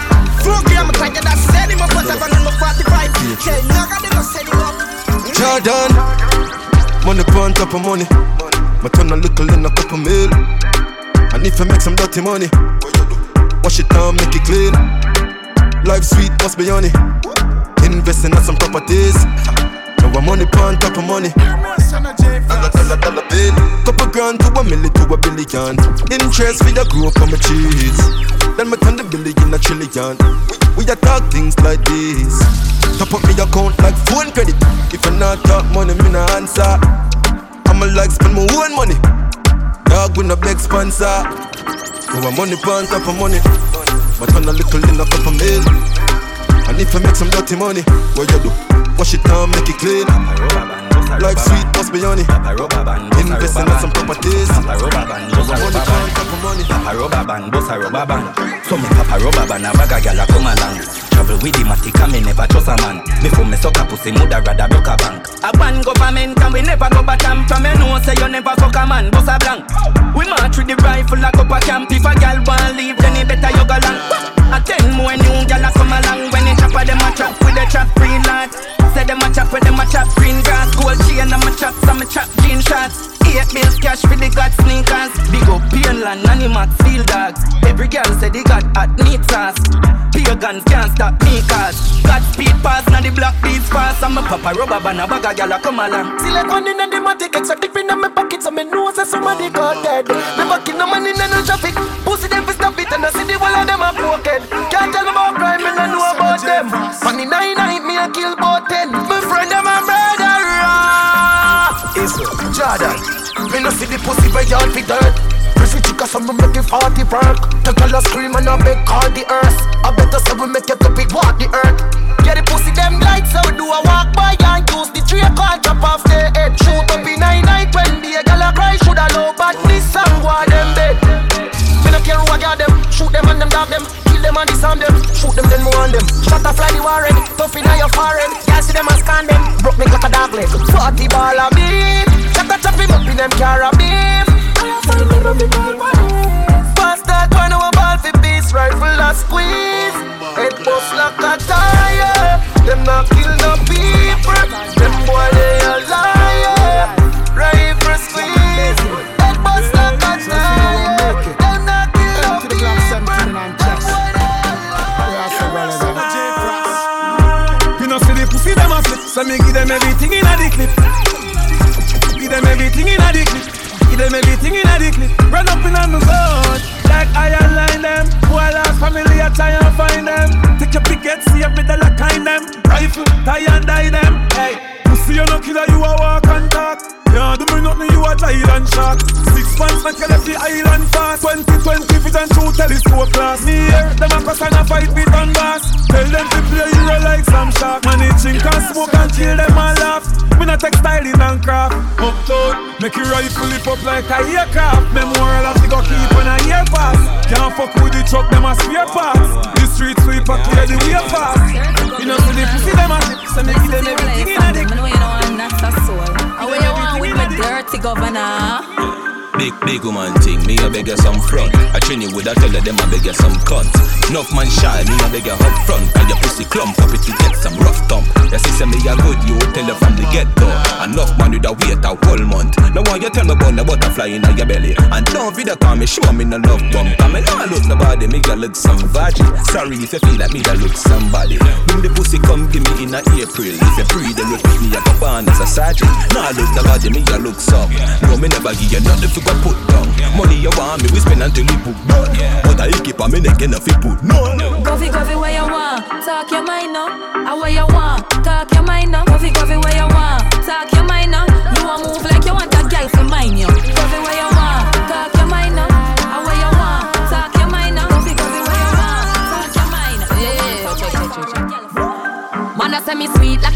Fuck you, I'm tell you that. Send him up the van on the 45. Tell you, knock at them, I send him up. Jordan, money on top of money. My turn a little in a couple mil. And if I make some dirty money, wash it down, make it clean. Life sweet, must be honey. Investing in some properties. Now I'm money on top of money. Dollar, dollar, dollar bill. Couple grand to a million to a billion. Interest for the growth on my cheese. Then me turn the billion a trillion. We, we a talk things like this. Top up me account like phone credit. If I not talk money, me no answer. I'ma like spend my own money. Dog with no big sponsor. Now I'm money on top of money. But on a little in a couple mil. And if I make some dirty money, what you do? Wash it down, make it clean. Like sweet must be honey. Investing in some properties. Papa rubber band, bust a rubber band. So me papa rubber band, a bag a gyal a come along. Travel with the matic and me never trust a man. Before me suck a pussy, moulda rather broke a bank. A ban government and we never go back camp. From me know say you never fuck a man, bust a blank. We march with the rifle like up a camp. If a gyal want leave, then it better you go long. A ten more new gyal a come along. When they chop a them a chop with the chop green light. Say them a chop with them a chop green grass. Gold chain and my chop, some chop jean shots. Eight bills cash for the god sneakers. Big up Painland, Animax, Field Dogs. Every girl say they got hot neat sauce. Pagans can't stop me cause God speed pass, now the black beats fast. I'm a papa rubber band, a bag a gyal a come along. Select one in the matic, extra dip in my pocket, so me know say some body got dead. Never kill no man in no traffic. Pussy them fi stop it and I see the whole of them a broken. Can't tell me about crime, me no know about them. Funny nine night me a kill bout ten. My friend them a murderer. Is Jordan. Me no see the pussy where y'all fi dirt. Pretty chica, some me make it 40 work. The girl a scream and a beg call the earth. I better say we make it big walk the earth. Yeah, the pussy them lights so we do a walk by and use the tree call chop off the head. Shoot up in nine night when the girl a cry. Shoulda low badness and war them dead. Me no care who I got them. Shoot them and them dog them. Kill them and disarm them. Shoot them then more on them. Shot a fly the warren. Tough in your forehead. Can't see them and scan them. Broke me like a dog leg. Forty ball of beef. Shot a chop him up in them carabin. Past that one our ball for beast rifle a squeeze. Head bust like a tire. Them not kill no people. Them boy they a them everything in a the clip. Give them everything in a the clip. Give them everything in a the clip. Run up in on the zone, Enough man shy, me a beg you up front. And your pussy clump up it to get some rough thump. Your sister me a good, you tell her from the get go. Enough man with a wait a whole month. No one you tell me about the butterfly in your belly. And don't video call me, show me no love bump. I mean, I look nobody, me a look some virgin. Sorry if you feel like me that look somebody. When the pussy come give me in a April. If you breathe, then look me a go born as a sergeant. Nah, look nobody, me a look some. No, me never give you nothing for go put down. Money you want me, we spend until we book done. But I keep on me neck and if you put none. Coffee, coffee, where you want? Talk your mind now. I where you want? Talk your mind now. Coffee, coffee, where you want?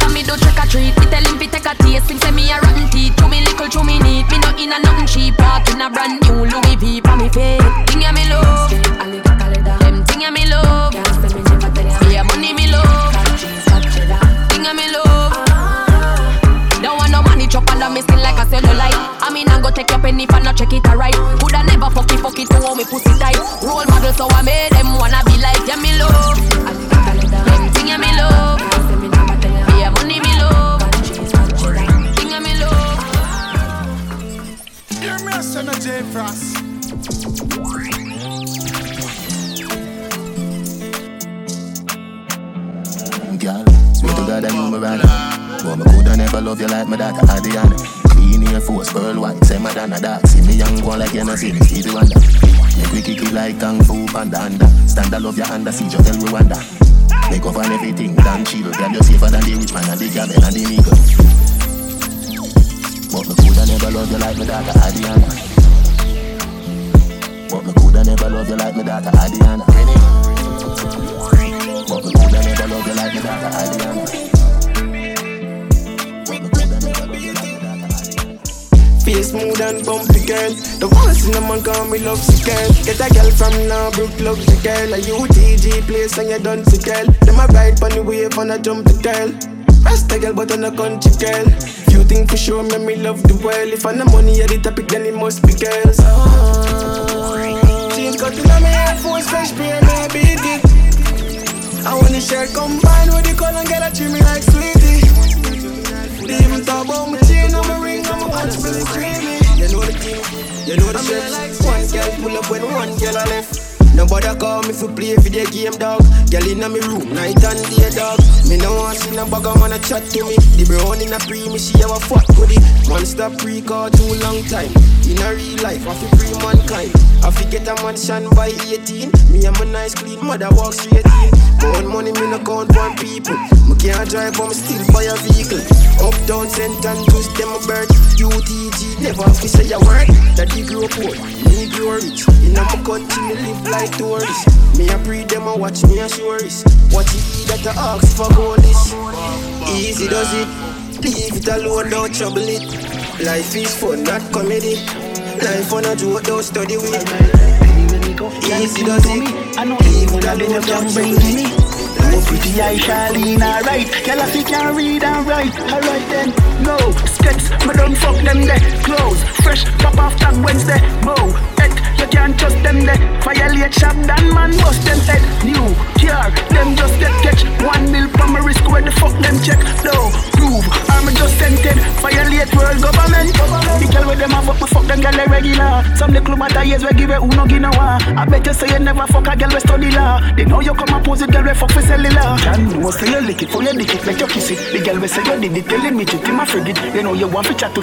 A me do trick or treat. Me tell him fi take a taste. Him say me a rotten teeth. To me little, to me neat. Me no in a nothing cheap. Park in a brand new Louis V for me face. Thing ya me love. Them thing ya me love. Yeah, money me love. Thing ya me love. Ah. Don't want no money chop me skin like a cellulite. I mean I go take your penny for not check it alright. Coulda never fuck it, fuck it to how me pussy tight. Role model so I made them wanna be like see me Stevie Wonder Make we kick it like Kung Fu Panda under Stand I love your under, see just tell Rwanda. Make up on everything, damn chill. Girl, you safer than the rich man and the camel and the nigga But me coulda never love you like my daughter Adriana. But me coulda never love you like my daughter Adriana. But me coulda never love you like my daughter Adriana Face smooth and bumpy girl. The voice in the man call me love sick girl. Get a girl from now, Brook love the girl. A UTG place and you done sick girl. Them a ride pon the wave and a jump the girl. Rest a girl, but I'm a country girl. Few things for sure, me me love the world. If I no money at the topic, then it must be girls. Oh. Jeans cut in my Air Force, fresh pair, me beat. I want the shirt combined with the color get a trim me like sweetie. They even talk about my chain on on my watch, feeling creamy. You know the thing, you know the shit. One girl pull up when one girl left. Nobody call me for play for the game, dog. Girl in me room, night and day, dog. Me no want see no bugger man a chat to me. The brown in a pre, me she have a fuck with it. Monster pre call too long time. In a real life, I feel free mankind. I fi get a mansion by 18. Me and my nice clean mother walk straight in. Count money, me no count one people. Can't drive, but me still buy a vehicle. Up, Uptown, St. Andrews, them a bird. UTG, never fi say a word. That you grow poor, me grow rich. In my country, me live like tourists. Me a breed them a watch me a is. What you eat that I ask for gold is. Easy does it. Leave it alone, don't trouble it. Life is fun, not comedy. Life on a joke, don't study with. Easy does it. Leave it alone, don't trouble it. Oh, pretty eye, Charlene, alright. Girl, if you can read and write, alright then. No, skets, me don't fuck them there. Clothes, fresh, pop off tag Wednesday. Mo, et, you can't trust them there. Violate shop, dan man bust them head. New, car, them just get catch. One mil wrist, where the fuck them check. No, prove, I'm just scented. Violate world government. The girl with them a fuck, me fuck them girl regular. Some the club at years we give it uno ginawa. I bet you say you never fuck a girl we study law. They know you come and pose it, girl we fuck for cellular. Can know say you lick it for your dick it, let you kiss it. The girl we say you did it, tell him it, him a frigid. You know you want to chat to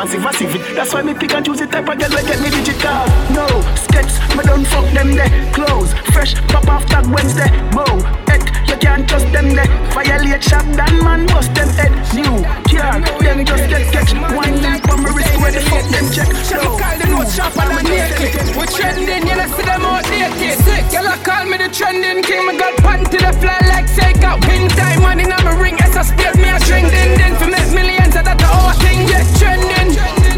and see vassive it. That's why me pick and choose the type of girl we get me digital. No, skets, me don't fuck them there. Clothes, fresh, pop off tag Wednesday. Et, you can't trust them there. Violate shop, dan man bust them head. New, car, them just get catch. One link on my wrist, where the fuck them check. Shall call the note sharper than naked. We trending, you know see them outdated. Sick, y'all call me the trending king. Me got pant to the fly like say got pin time money in my ring. As I space me a string, din din for make millions. That the whole thing, yeah, trending,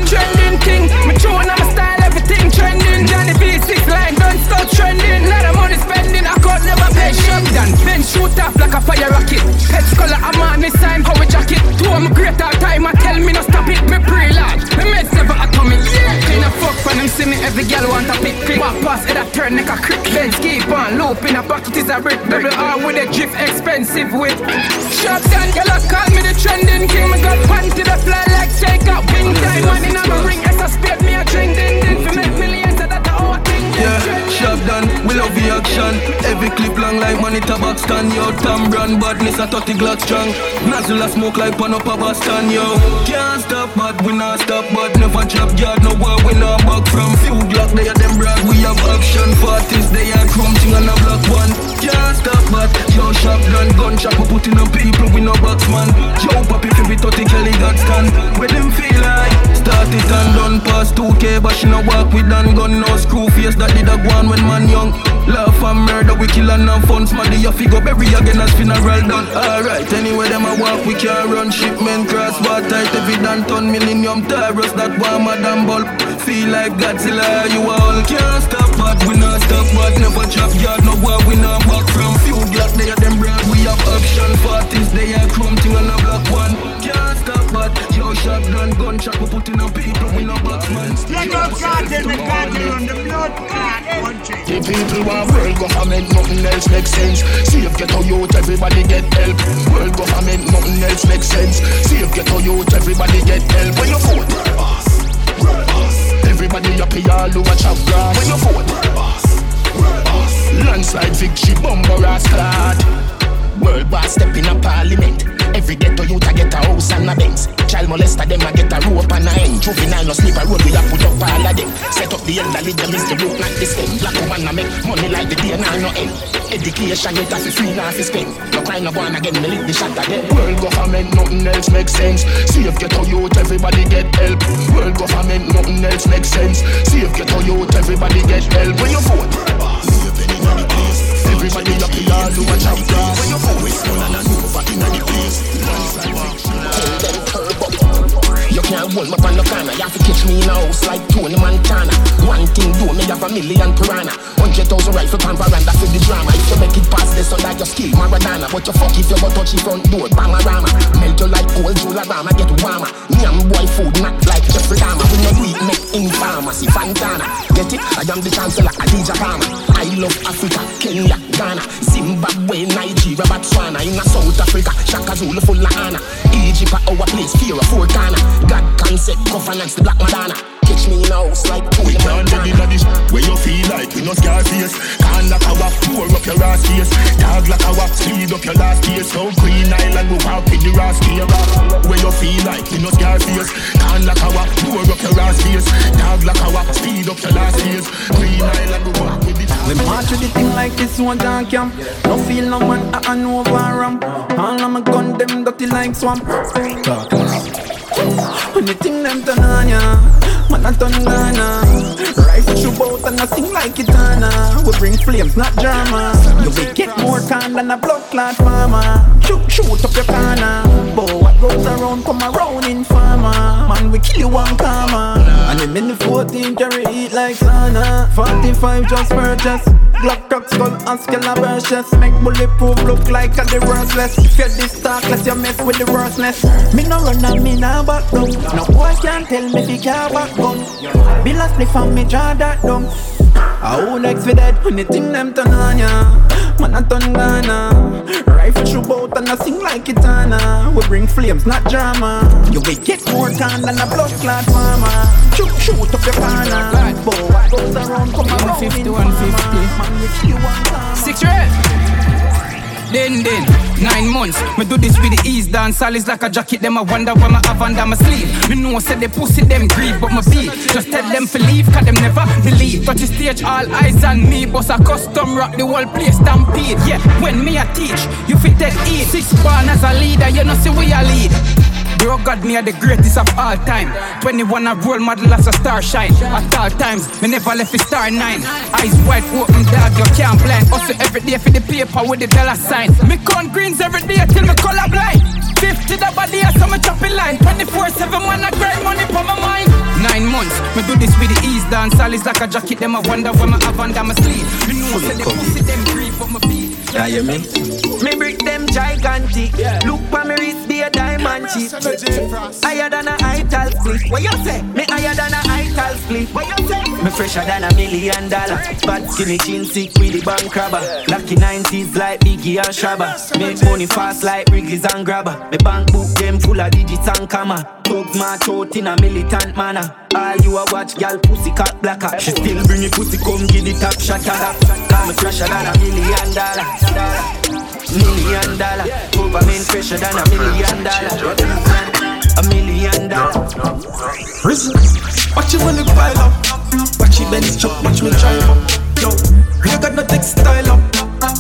trending king. Me tune on my style, everything trending. Johnny V6 line, don't stop trending. Lot of money spending, I could never pay shotgun. Then shoot off like a fire rocket. Head color, I'm on this time, how we jacket. Two my great all time, I tell me no stop it. Me pre-log, me meds never atomic. Yeah, clean a fuck when them see me, every girl want a pick click. Walk past it, I turn like a crick. Benz keep on loop in a pocket is a brick. Double R with a drift, expensive with. I call me the trending king. Me got one to the fly like take out wing time. Man in a ring, me a drink. Din din for make millions, that the whole thing. Yeah, shop done, we love the action. Every clip long like money tabac stand, yo. Tam brand badness a 30 Glock strong. Nozzle a smoke like pan up a Boston, yo. Can't stop, but we not stop, but never drop yard. No war, we not back from few Glock. They are them brag, we have action. Parties, they are crumbing on a block one. Can't stop, but yo, shop done, gun shop, we putting on people, we no box man. Yo, papi, if we 30 Kelly got stand. Where them feel like? Start it and done past 2K, but she no walk with dan gun, no screw face. That did a go on when man young. Laugh and murder, we kill and have fun. Smaddy, you figure bury again as funeral done. Alright, anyway, them a walk, we can't run. Shipment cross, water tight, every dan ton millennium terrors that warmer than bulb. Feel like Godzilla, you all can't stop, but we not stop, but never drop yard, no war, we not back from. Few block, they are them brand, we have option parties, they are chrome thing on a block one. Can't but yo, shot done, gun shot, we putting on people, we no box man. Let us start in the country on the blood clot country. The people want world government, nothing else makes sense. See Save ghetto youth, everybody get help. World government, nothing else makes sense. Save ghetto youth, everybody get help. When you vote, boss, boss. Everybody up here, all over chop grass. When you vote, boss, boss. Landslide victory, bumper ass clad. World boss step in a parliament. Every ghetto youth a get a house and a Benz. Child molester them a get a rope and a end. Juvenile no sleep a road we a put up all of them. Set up the elderly them is the rope like the stem. Black woman a make money like the day now no end. Education get a fi free now fi spend. No crime no born again me lick the of them. World government nothing else makes sense. Save ghetto youth everybody get help. World government nothing else makes sense. Save ghetto youth everybody get help. When you vote, Everybody up here all over chop grass. When you vote, Westmoreland and over inna the place. Tell them turbo. You can't hold me on the corner. You have to catch me in a house like Tony Montana. One thing do me have a million piranha. Hundred thousand rifle pan veranda for the drama. If you make it past this, so like your skill Maradona. But you fuck if you go touch the front door, Bamarama. Melt you like cold Jularama, get warmer. Nyam boy food not like Jeffrey Dahmer. We no do make in pharmacy, Fantana. Get it? I am the chancellor, Adidja Palmer. Love Africa, Kenya, Ghana, Zimbabwe, Nigeria, Botswana. In South Africa, Shaka Zulu full of honor. Egypt, our place, fear of corner. God concept, governance, the black Madonna. Catch catch me in a house like We can't dead inna this where you feel like you no scar face. Can't lock a walk, pour up your ass face. Dog like a walk, speed up your last face. So Queen Island, we walk with the ass face. Where you feel like you no scar face. Can't lock a walk, pour up your ass face. Dog like a walk, speed up your last face. Queen Island, we walk with the We march with the thing like this one dark camp. No feel no man a an over ramp. All of my gun them dirty like swamp. Talk When the thing them turn on ya, man a turn Ghana. Rifle shoot out and I sing like it We bring flames, not drama. You will get more can than a blood clot farmer. Shoot, shoot up your corner. What goes around come around in farmer. Man, we kill you one karma. And them in the 14 carry eat like sauna. 45 just purchase. Glock cock skull and scalabricious Make bulletproof look like a the worthless you this talk, you mess with the worstness Me no run and me no back down. No boy can't tell me fi can't back gun Be a spliff and me draw that down. I who next for dead when the thing them turn on ya. Man a turn Ghana Rifle shoot out and I sing like it We bring flames, not drama. You will get more can than a blood clot farmer Shoot, shoot up your corner. What goes around come around 150, 150 Six red. Then then, nine months. Me do this with the ease dance. All is like a jacket. Them I wonder why my have under my sleeve. Me know I said they pussy them grieve, but my beat. Just tell them to leave, cause them never believe. Touch the stage, all eyes on me. Boss a custom rock the whole place stampede. Yeah, when me I teach, you fit take eat. Six born as a leader, you know see we a lead. Bro, God, me are the greatest of all time. 21 a role model as a star shine. At all times, me never left a star nine. Eyes wide open, dog, you can't blind. Also every day for the paper with the dollar sign. Me count greens every day till me color blind. 50 the body, so me chopping line. 24 7 man, I grind money for my mind. Nine months, me do this with the ease dance. All is like a jacket, them I wonder what me have under my sleeve. Me know, say the pussy them grieve, but my beat. Yeah, you me? Me brick them gigantic. Yeah. Look for me wrist, be a diamond chip. Higher than a ital split. What you say? Me higher than a ital split. What you say? Me fresher than a million dollar. Bad skinny chin sick with the bank robber. Lucky 90s like Biggie and Shabba. Make money fast like Wrigley's and Grabber. Me bank book them full of digits and comma. Talk my throat in a militant manner. All you a watch, gal pussy cat blacker. She still bring it pussy, come give the top shot at her. Call me fresher than a million dollar. Million dollar. Government fresher than a million dollar. A million dollar. Prison. Watch your money pile up. Watch your Benz truck, watch me drive up. Yo, you got no textile up.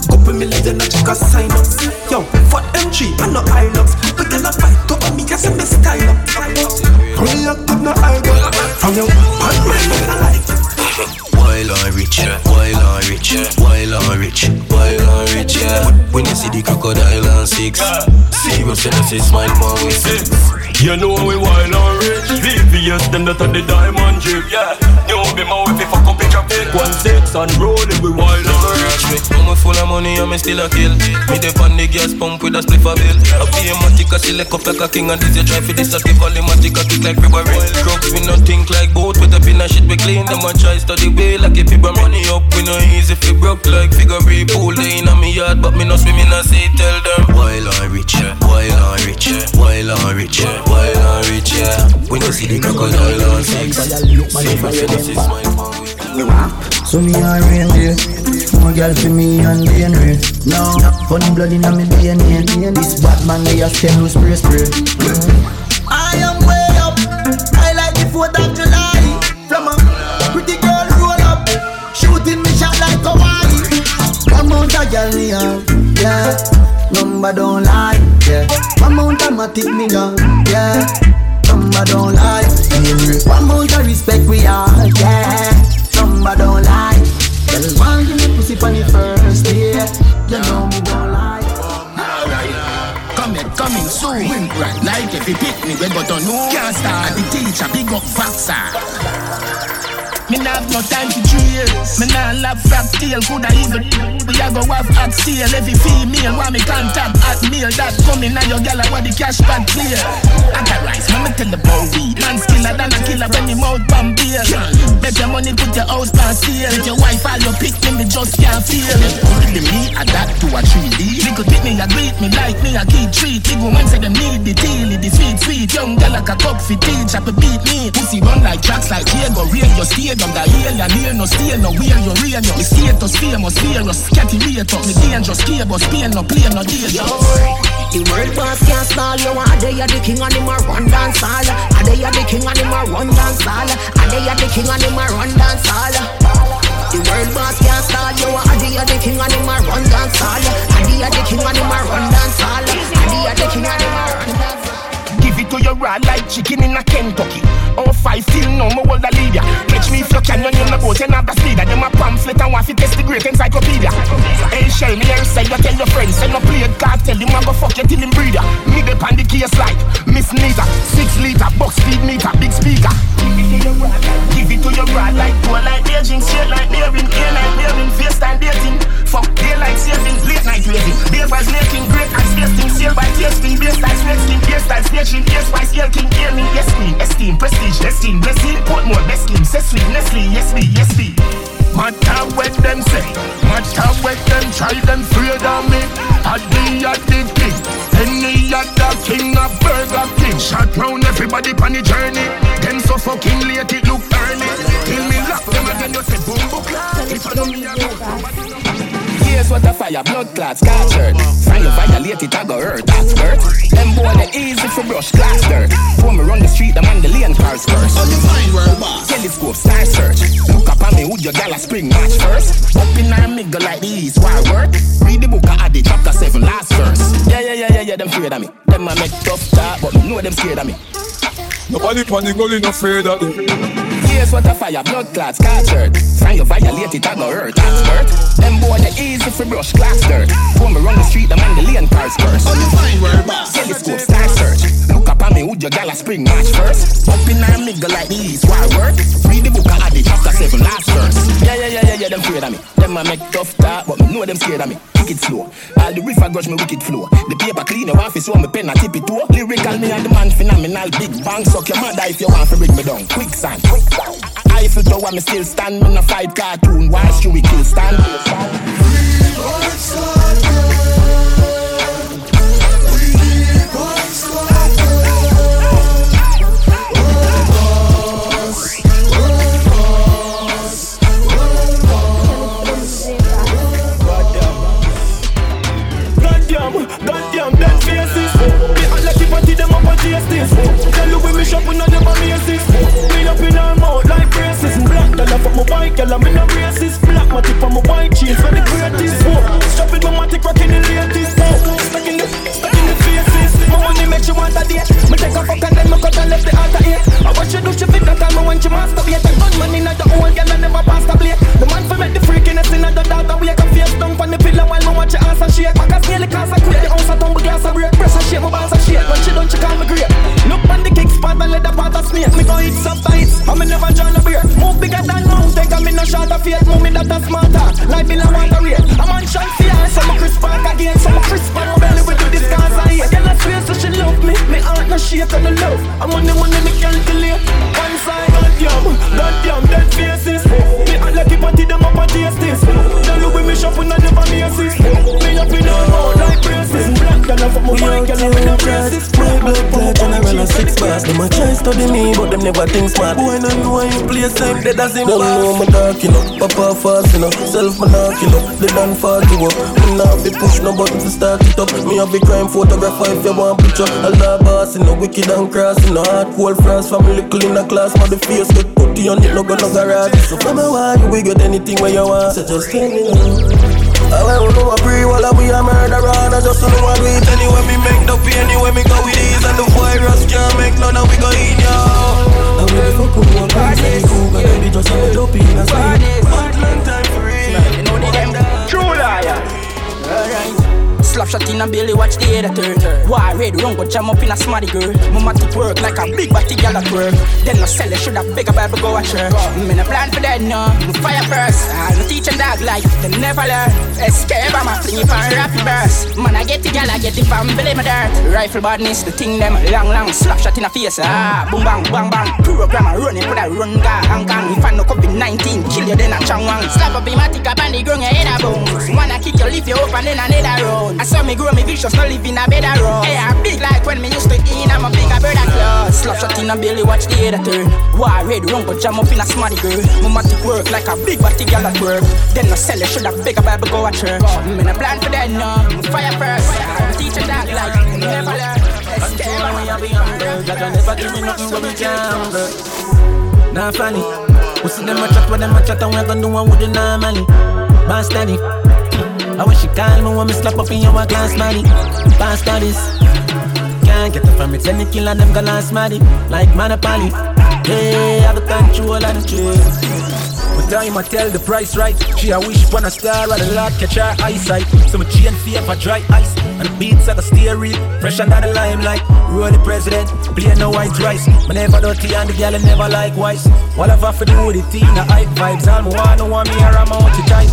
Couple million, I just got sign up. Yo, for M3, I no Hilux. But then I fight up me, cause I'm a style up. Hurry up, put no eye From your one man, I like Wild and rich, wild and rich, wild and rich, wild and rich, yeah. When you see the crocodile and six, serious and I say smile more with six. You know we wild and rich, VVS them that are the diamond drip, yeah. You be my wife if I come pick up it, one six and rolling we wild and rich. I'm full of money and me still a kill. Me dey on the gas pump with a spliff a bill. I be a matic, I select up like a king and this you try for this, I give all the matic, I kick like February. Crooks, we no think like boat, with up in a shit we clean. Them a try study way like if people money up, we no easy fi broke like figure pool. They in a me yard, but me no swim in a sea. Tell them wild and rich, wild and rich, wild and rich, yeah. Wild and rich. Yeah. When you see the crocodile and six, so me a reindeer More girl for me and DNA No, funny blood in me DNA This Batman they a stem with spray spray. I am way up. I like the 4th of July. From a pretty girl roll up. Shooting me shot like Hawaii Amount of girl me have, yeah Number don't lie, yeah Amount of matic me got, yeah Number don't lie, yeah Amount of respect we have, yeah Number don't lie Girl want give me pussy for the first day You know me don't lie Coming, coming soon. Right, like if you pick me, we got to know. Can't start. The teacher, big up faster. Me nah have no time for years. Me nah love fat tail, coulda even. We a go have hot steel. Every female want me contact at meal. That coming now your gal want the cash back clear. I got rice, me tell the boy Man skiller than a killer when me mouth bomb beer. Bet your money put your house on sale. With your wife all your pick me, me just can't feel. Be me adapt to a 3D. Little bit me a greet me like me a keep treat. Big woman say them need the deal, the sweet sweet. Young gal like a cup fit teach, a beat me. Pussy run like tracks like Diego. Real your stadium, the alien here no stay no wear your real no. The status famous, serious, scatty rate up. Me dangerous, care but Spain no play no danger. The world boss can't stall you. Are they the king and him a run dance all? Are they are the king and him a run dance all? Are they are the king and him a run dance all? The world boss can't stall you. They are the king and him a run dance all? Are they are the king and him a run dance all? Are they are the king and him a run dance Give it to your raw like chicken in a Kentucky. Oh five till no more a lead ya. Me if you can, you name the boat, you have the speed. Them a pamphlet and want to test the great encyclopedia. Hey, shell me here say you tell your friends, send no play God tell him I go fuck you till him breed ya. Me the pan the case like Miss Nita, six liter, box speed meter, big speaker. Give it to your rod like poor like Beijing, straight like fire, blood clots, scattered. Find you violate it, I go hurt, that's hurt. Them boy, they easy for brush, glass dirt. When me run the street, them on the lane cars first. Telescope, star search. Look up on me, would your gal a spring match first? Up in our middle like these, why work? Read the book, I add it, chapter 7, last verse. Yeah, yeah, yeah, yeah, yeah, them afraid of me. Them I make tough talk, but me know them scared of me. Nobody pan the gully no afraid of them. Here's what a fire, blood clots, scattered. Find you violate it, I go hurt, hurt. Them boy, they easy for brush, glass dirt. When me run the street, them on the lane cars first. Telescope, star search. On me, would your gal a spring match first? Up in our middle like these, why work? Read the book, I add it, chapter 7, last verse. Yeah, yeah, yeah, yeah, yeah, them afraid of me. Them I make tough talk, but me know them scared of me. Wicked slow. All the riff I grudge me wicked flow. The paper clean your office, so me pen a tip it to. Lyrical me and the man phenomenal. Big bang, suck your mother if you want to bring me down. Quicksand, quicksand. Eiffel Tower, me still stand. Me no fight cartoon. Why should we kill stand? Goddamn, girl I'm in a braces. Black matic play same dead as him. Don't know me dark, you know. Papa fast, you know. Self me knock, you know. They done fuck you up. Me not be push no button to start it up. Me have the crime photographer if you want picture. Allah boss, you know. Wicked and cross, you know. Hard cold France little in a class. My the face get putty on it, no go no garage. So from a while, you will get anything where you want. So just tell me now. I don't know a pre while we a murderer And I just don't know what we when me make the pain Anywhere me go with these and the virus can't make none of we go in I will fuck with one cool Cause they be just a dope in a sleep Slap shot in a belly, watch the head turn. Why red run go jam up in a smarty girl. Mama to work like a big body gal at work. Then no sell it, should have bigger Bible go at church. Me no plan for that no. Me fire first. I no teach a dog like they never learn. Escape, I'm a fling it on rapid burst. Man, I get the gal, I get the from Billy my dirt. Rifle badness, the thing them long, long slap shot in a face. Ah, boom bang, bang bang. Program a running, put a run gang, gang gang. If I no COVID 19, kill you then a chang wang. Slap up in my tick up and the ground your head a bones. Wanna kick your lift you and then another I saw me grow me vicious, no live in a better road. Hey, I'm big like when me used to eat, I'm a bigger brother class. Slap shot in a belly, watch the head turn. Why red run go jam up in a smarty girl. Mama to work like a big body gal at work. Then no sell it, should have bigger Bible go at church. Me no plan for that no. Fire first. I'm teaching that like never learn. I'm a big humble. God will never give me nothing so we can't funny. We see them a chat, what them a chat, and we gonna do what we do normally. Man steady. I wish you call me when me slap up in your glass money. Pass studies. Can't get it from it, the killer, them gonna smarty. Like Monopoly. Hey, I have control of the trade. But time I tell the price right. She a wish upon a star, or the Lord catch her eyesight. So my chain favor dry ice, and the beats are the steering. Fresh under the limelight. Roll the president, play no white rice. Me never do dirty and the girl never likewise. What have I for do with the teen, the hype vibes? All me want, no want me or I'm out to tight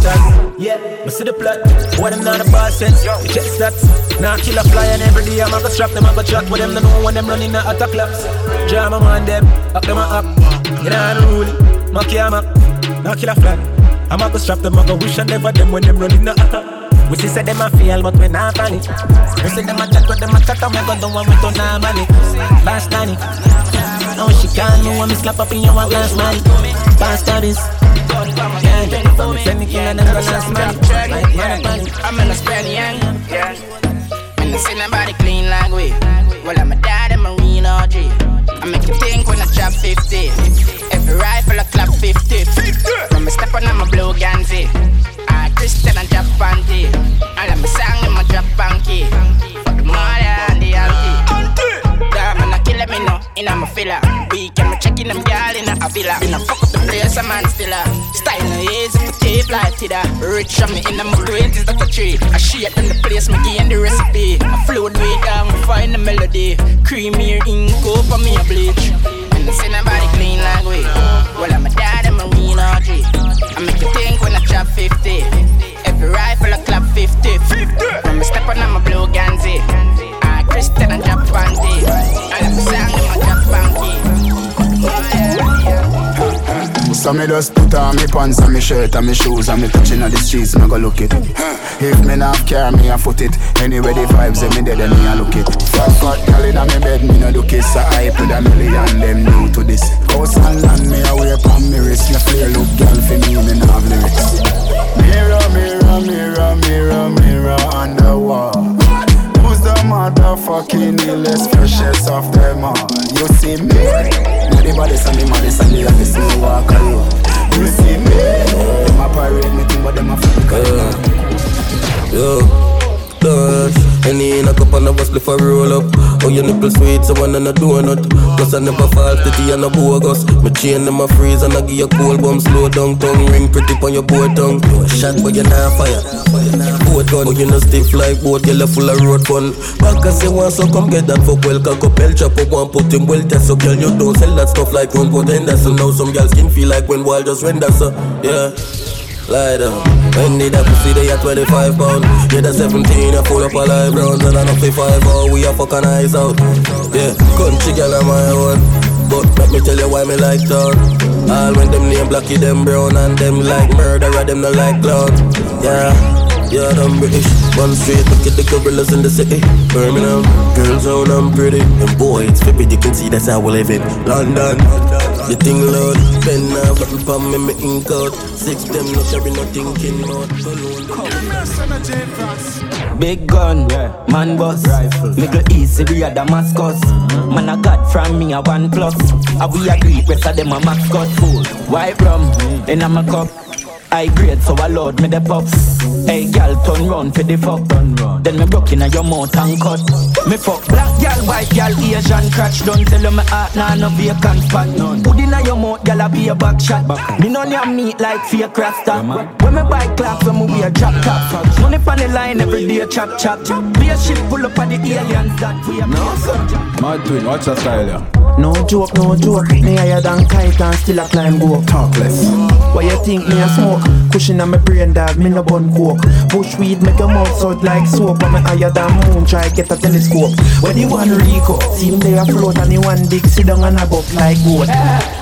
Yeah, me see the plot. What them not a boss sense. The jet stats. Now kill a fly and every day I'm gonna strap them, I'm gonna chat with them. They know when them running the attack laps. Jam them on them, up them up. You know rule it. My camera. Now kill a fly. I'm a go strap them, I'm gonna wish I never them when them running the We see say them a feel, but we not panic. We see them a chat, but them a chat, and we go down when we don't normally. Last night, now she can't know when me slap up in your glass. Past studies. Yeah, it from me, send it in them go last money. I'm in a Spaniard, yeah. When I see nobody clean like we. Well, I'm a dad and Marine OG. I make you think when I drop 50. Every rifle a clap 50. From me step on, I'm a blue Ganzi. I Christian and drop. All of me song in my drop panky. Fuck the mother and the auntie. Damn, man, I kill me no, in a my filler. Week and me checking them girl in a villa. Been a fuck up the place, a man still a. Style no easy for tape like Tida. Rich on me in my twenties, that's a tree. I shit in the place, me gain the recipe. I float way down, find the melody. Creamier ink, over me a bleach. And see nobody clean like we. Well, I'm a dad and Marine OG. I make you think when I drop 50. Every rifle I clap 50. 50. From a step on, I'm a blue Ganzi. I Christian and drop panty. I love the sound of my drop panty. So me just put on me pants and me shirt and me shoes and me touching on the streets, me go look it. If me not care, me a foot it. Anyway the vibes, in me dead and me a look it. Fat fat girl inna me bed, me no do kiss. I hype with a million, them new to this. House and land, me a wear pon me wrist. Me flare look, girl for me, me not have lyrics. Mirror, mirror, mirror, mirror, mirror on the wall. Motherfucking illest, freshest of them all? You see me? Now the body and the maddest and the office walk around. You see me? Them a pirate me thing, but them a fuck Yo, dance. Any in a cup and a bus before roll up. Oh, your nipple sweet, so one and a donut. Plus I never fall tea and a bogus. My chain them a freeze and I give you cold bomb. Slow down, tongue ring pretty on your board tongue. You shot but you not fire. Boat gun, but you no stiff like boat. Girl full of road fun. Back as you want, so come get that fuck well. Cock up, chop up one, put him well test. So girl, you don't sell that stuff like one pot Henderson. Now some girls skin feel like when wild just render so yeah. Lie down. When did that pussy they at 25 pound? Yeah, the 17, I pull up a live rounds and I know 5 oh, we a fucking eyes out. Yeah, country girl on my own. But let me tell you why me like town. All when them name blacky, them brown and them like murderer, them no like clown. Yeah. Yeah, I'm British. One straight, look at the gorillas in the city. Birmingham, girls own I'm pretty. And boy, it's 50, you can see that's how we live in London. The thing load, pen now, but me palm me me ink out. Six them no carry no thinking about. Big gun, man boss. Middle East, Syria, Damascus. Mm-hmm. Man, I got from me a one plus. Mm-hmm. I we agree, rest of them a mascot. White rum mm-hmm. in a my cup. I grade, so I load me the pops. Hey, gal, turn round for the fuck. Then me broke in your mouth and cut. Me fuck black gal, white gal, Asian crotch. Don't tell you my heart, nah, no vacant spot. Put in your mouth, gal, Gyal a be a back shot. Me no near meat like fake rasta. When me buy clocks, when me wear drop top. Money on the line every day, chop chop. Be a ship pull up on the aliens that we are. No sir. Mad twin, watch your style, yeah. No joke, no joke. Me higher than kite and still a climb go. Talk less. Why you think me a smoke? Cushion on my brain, dog. Me no bun coke. Bush weed make your mouth sound like soap. But me higher than moon. Try get a telescope. When the one Rico, see him there float and the one dick sit down and a buck like goat.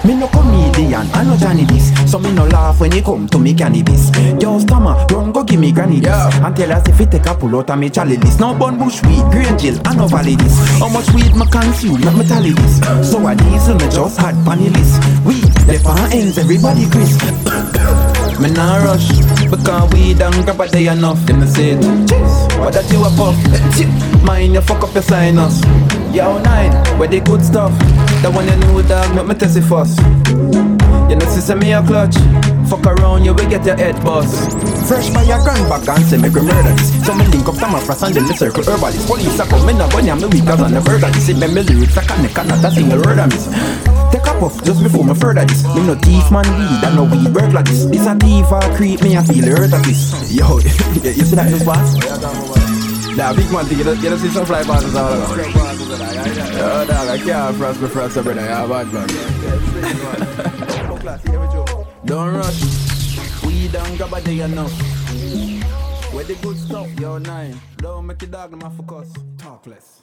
Me no comedian, I no Johnny this. So me no laugh when you come to me cannabis. Yo, stammer, run go give me granny this. And tell us if it take a pull out of me chalice this. No bun bush weed, green jill, I no valley this. How much weed me consume, let me tally this. So I diesel me just had funny list. We the far ends, everybody crisp. me nah rush because we done grab a day enough. Them me say, cheers, what that you a puff? Mind you fuck up your sinus. Yo nine, where the good stuff? That one you know dog, make me test it first. You know, see, me a clutch. Fuck around, you will get your head bust. Fresh by your grand back and say me go murder. So me link up to my friends and then me circle herbalist. Police a come, me no gun ya, me weak as on the burger. This is me lyrics, I can't cannot a single word of miss. Take a puff just before me further this. Me no thief man weed, I no weed work like this. This a thief or creep, me I feel hurt of this. Yo, you see that news boss? Nah, big man, you don't, you don't see some fly passes all around. Yo, dog, I can't frost me frost, brother. Yeah, bad man. Don't rush. We don't grab a day enough. Where the good stuff, yo nine. Don't make your dog no focus. Talk less.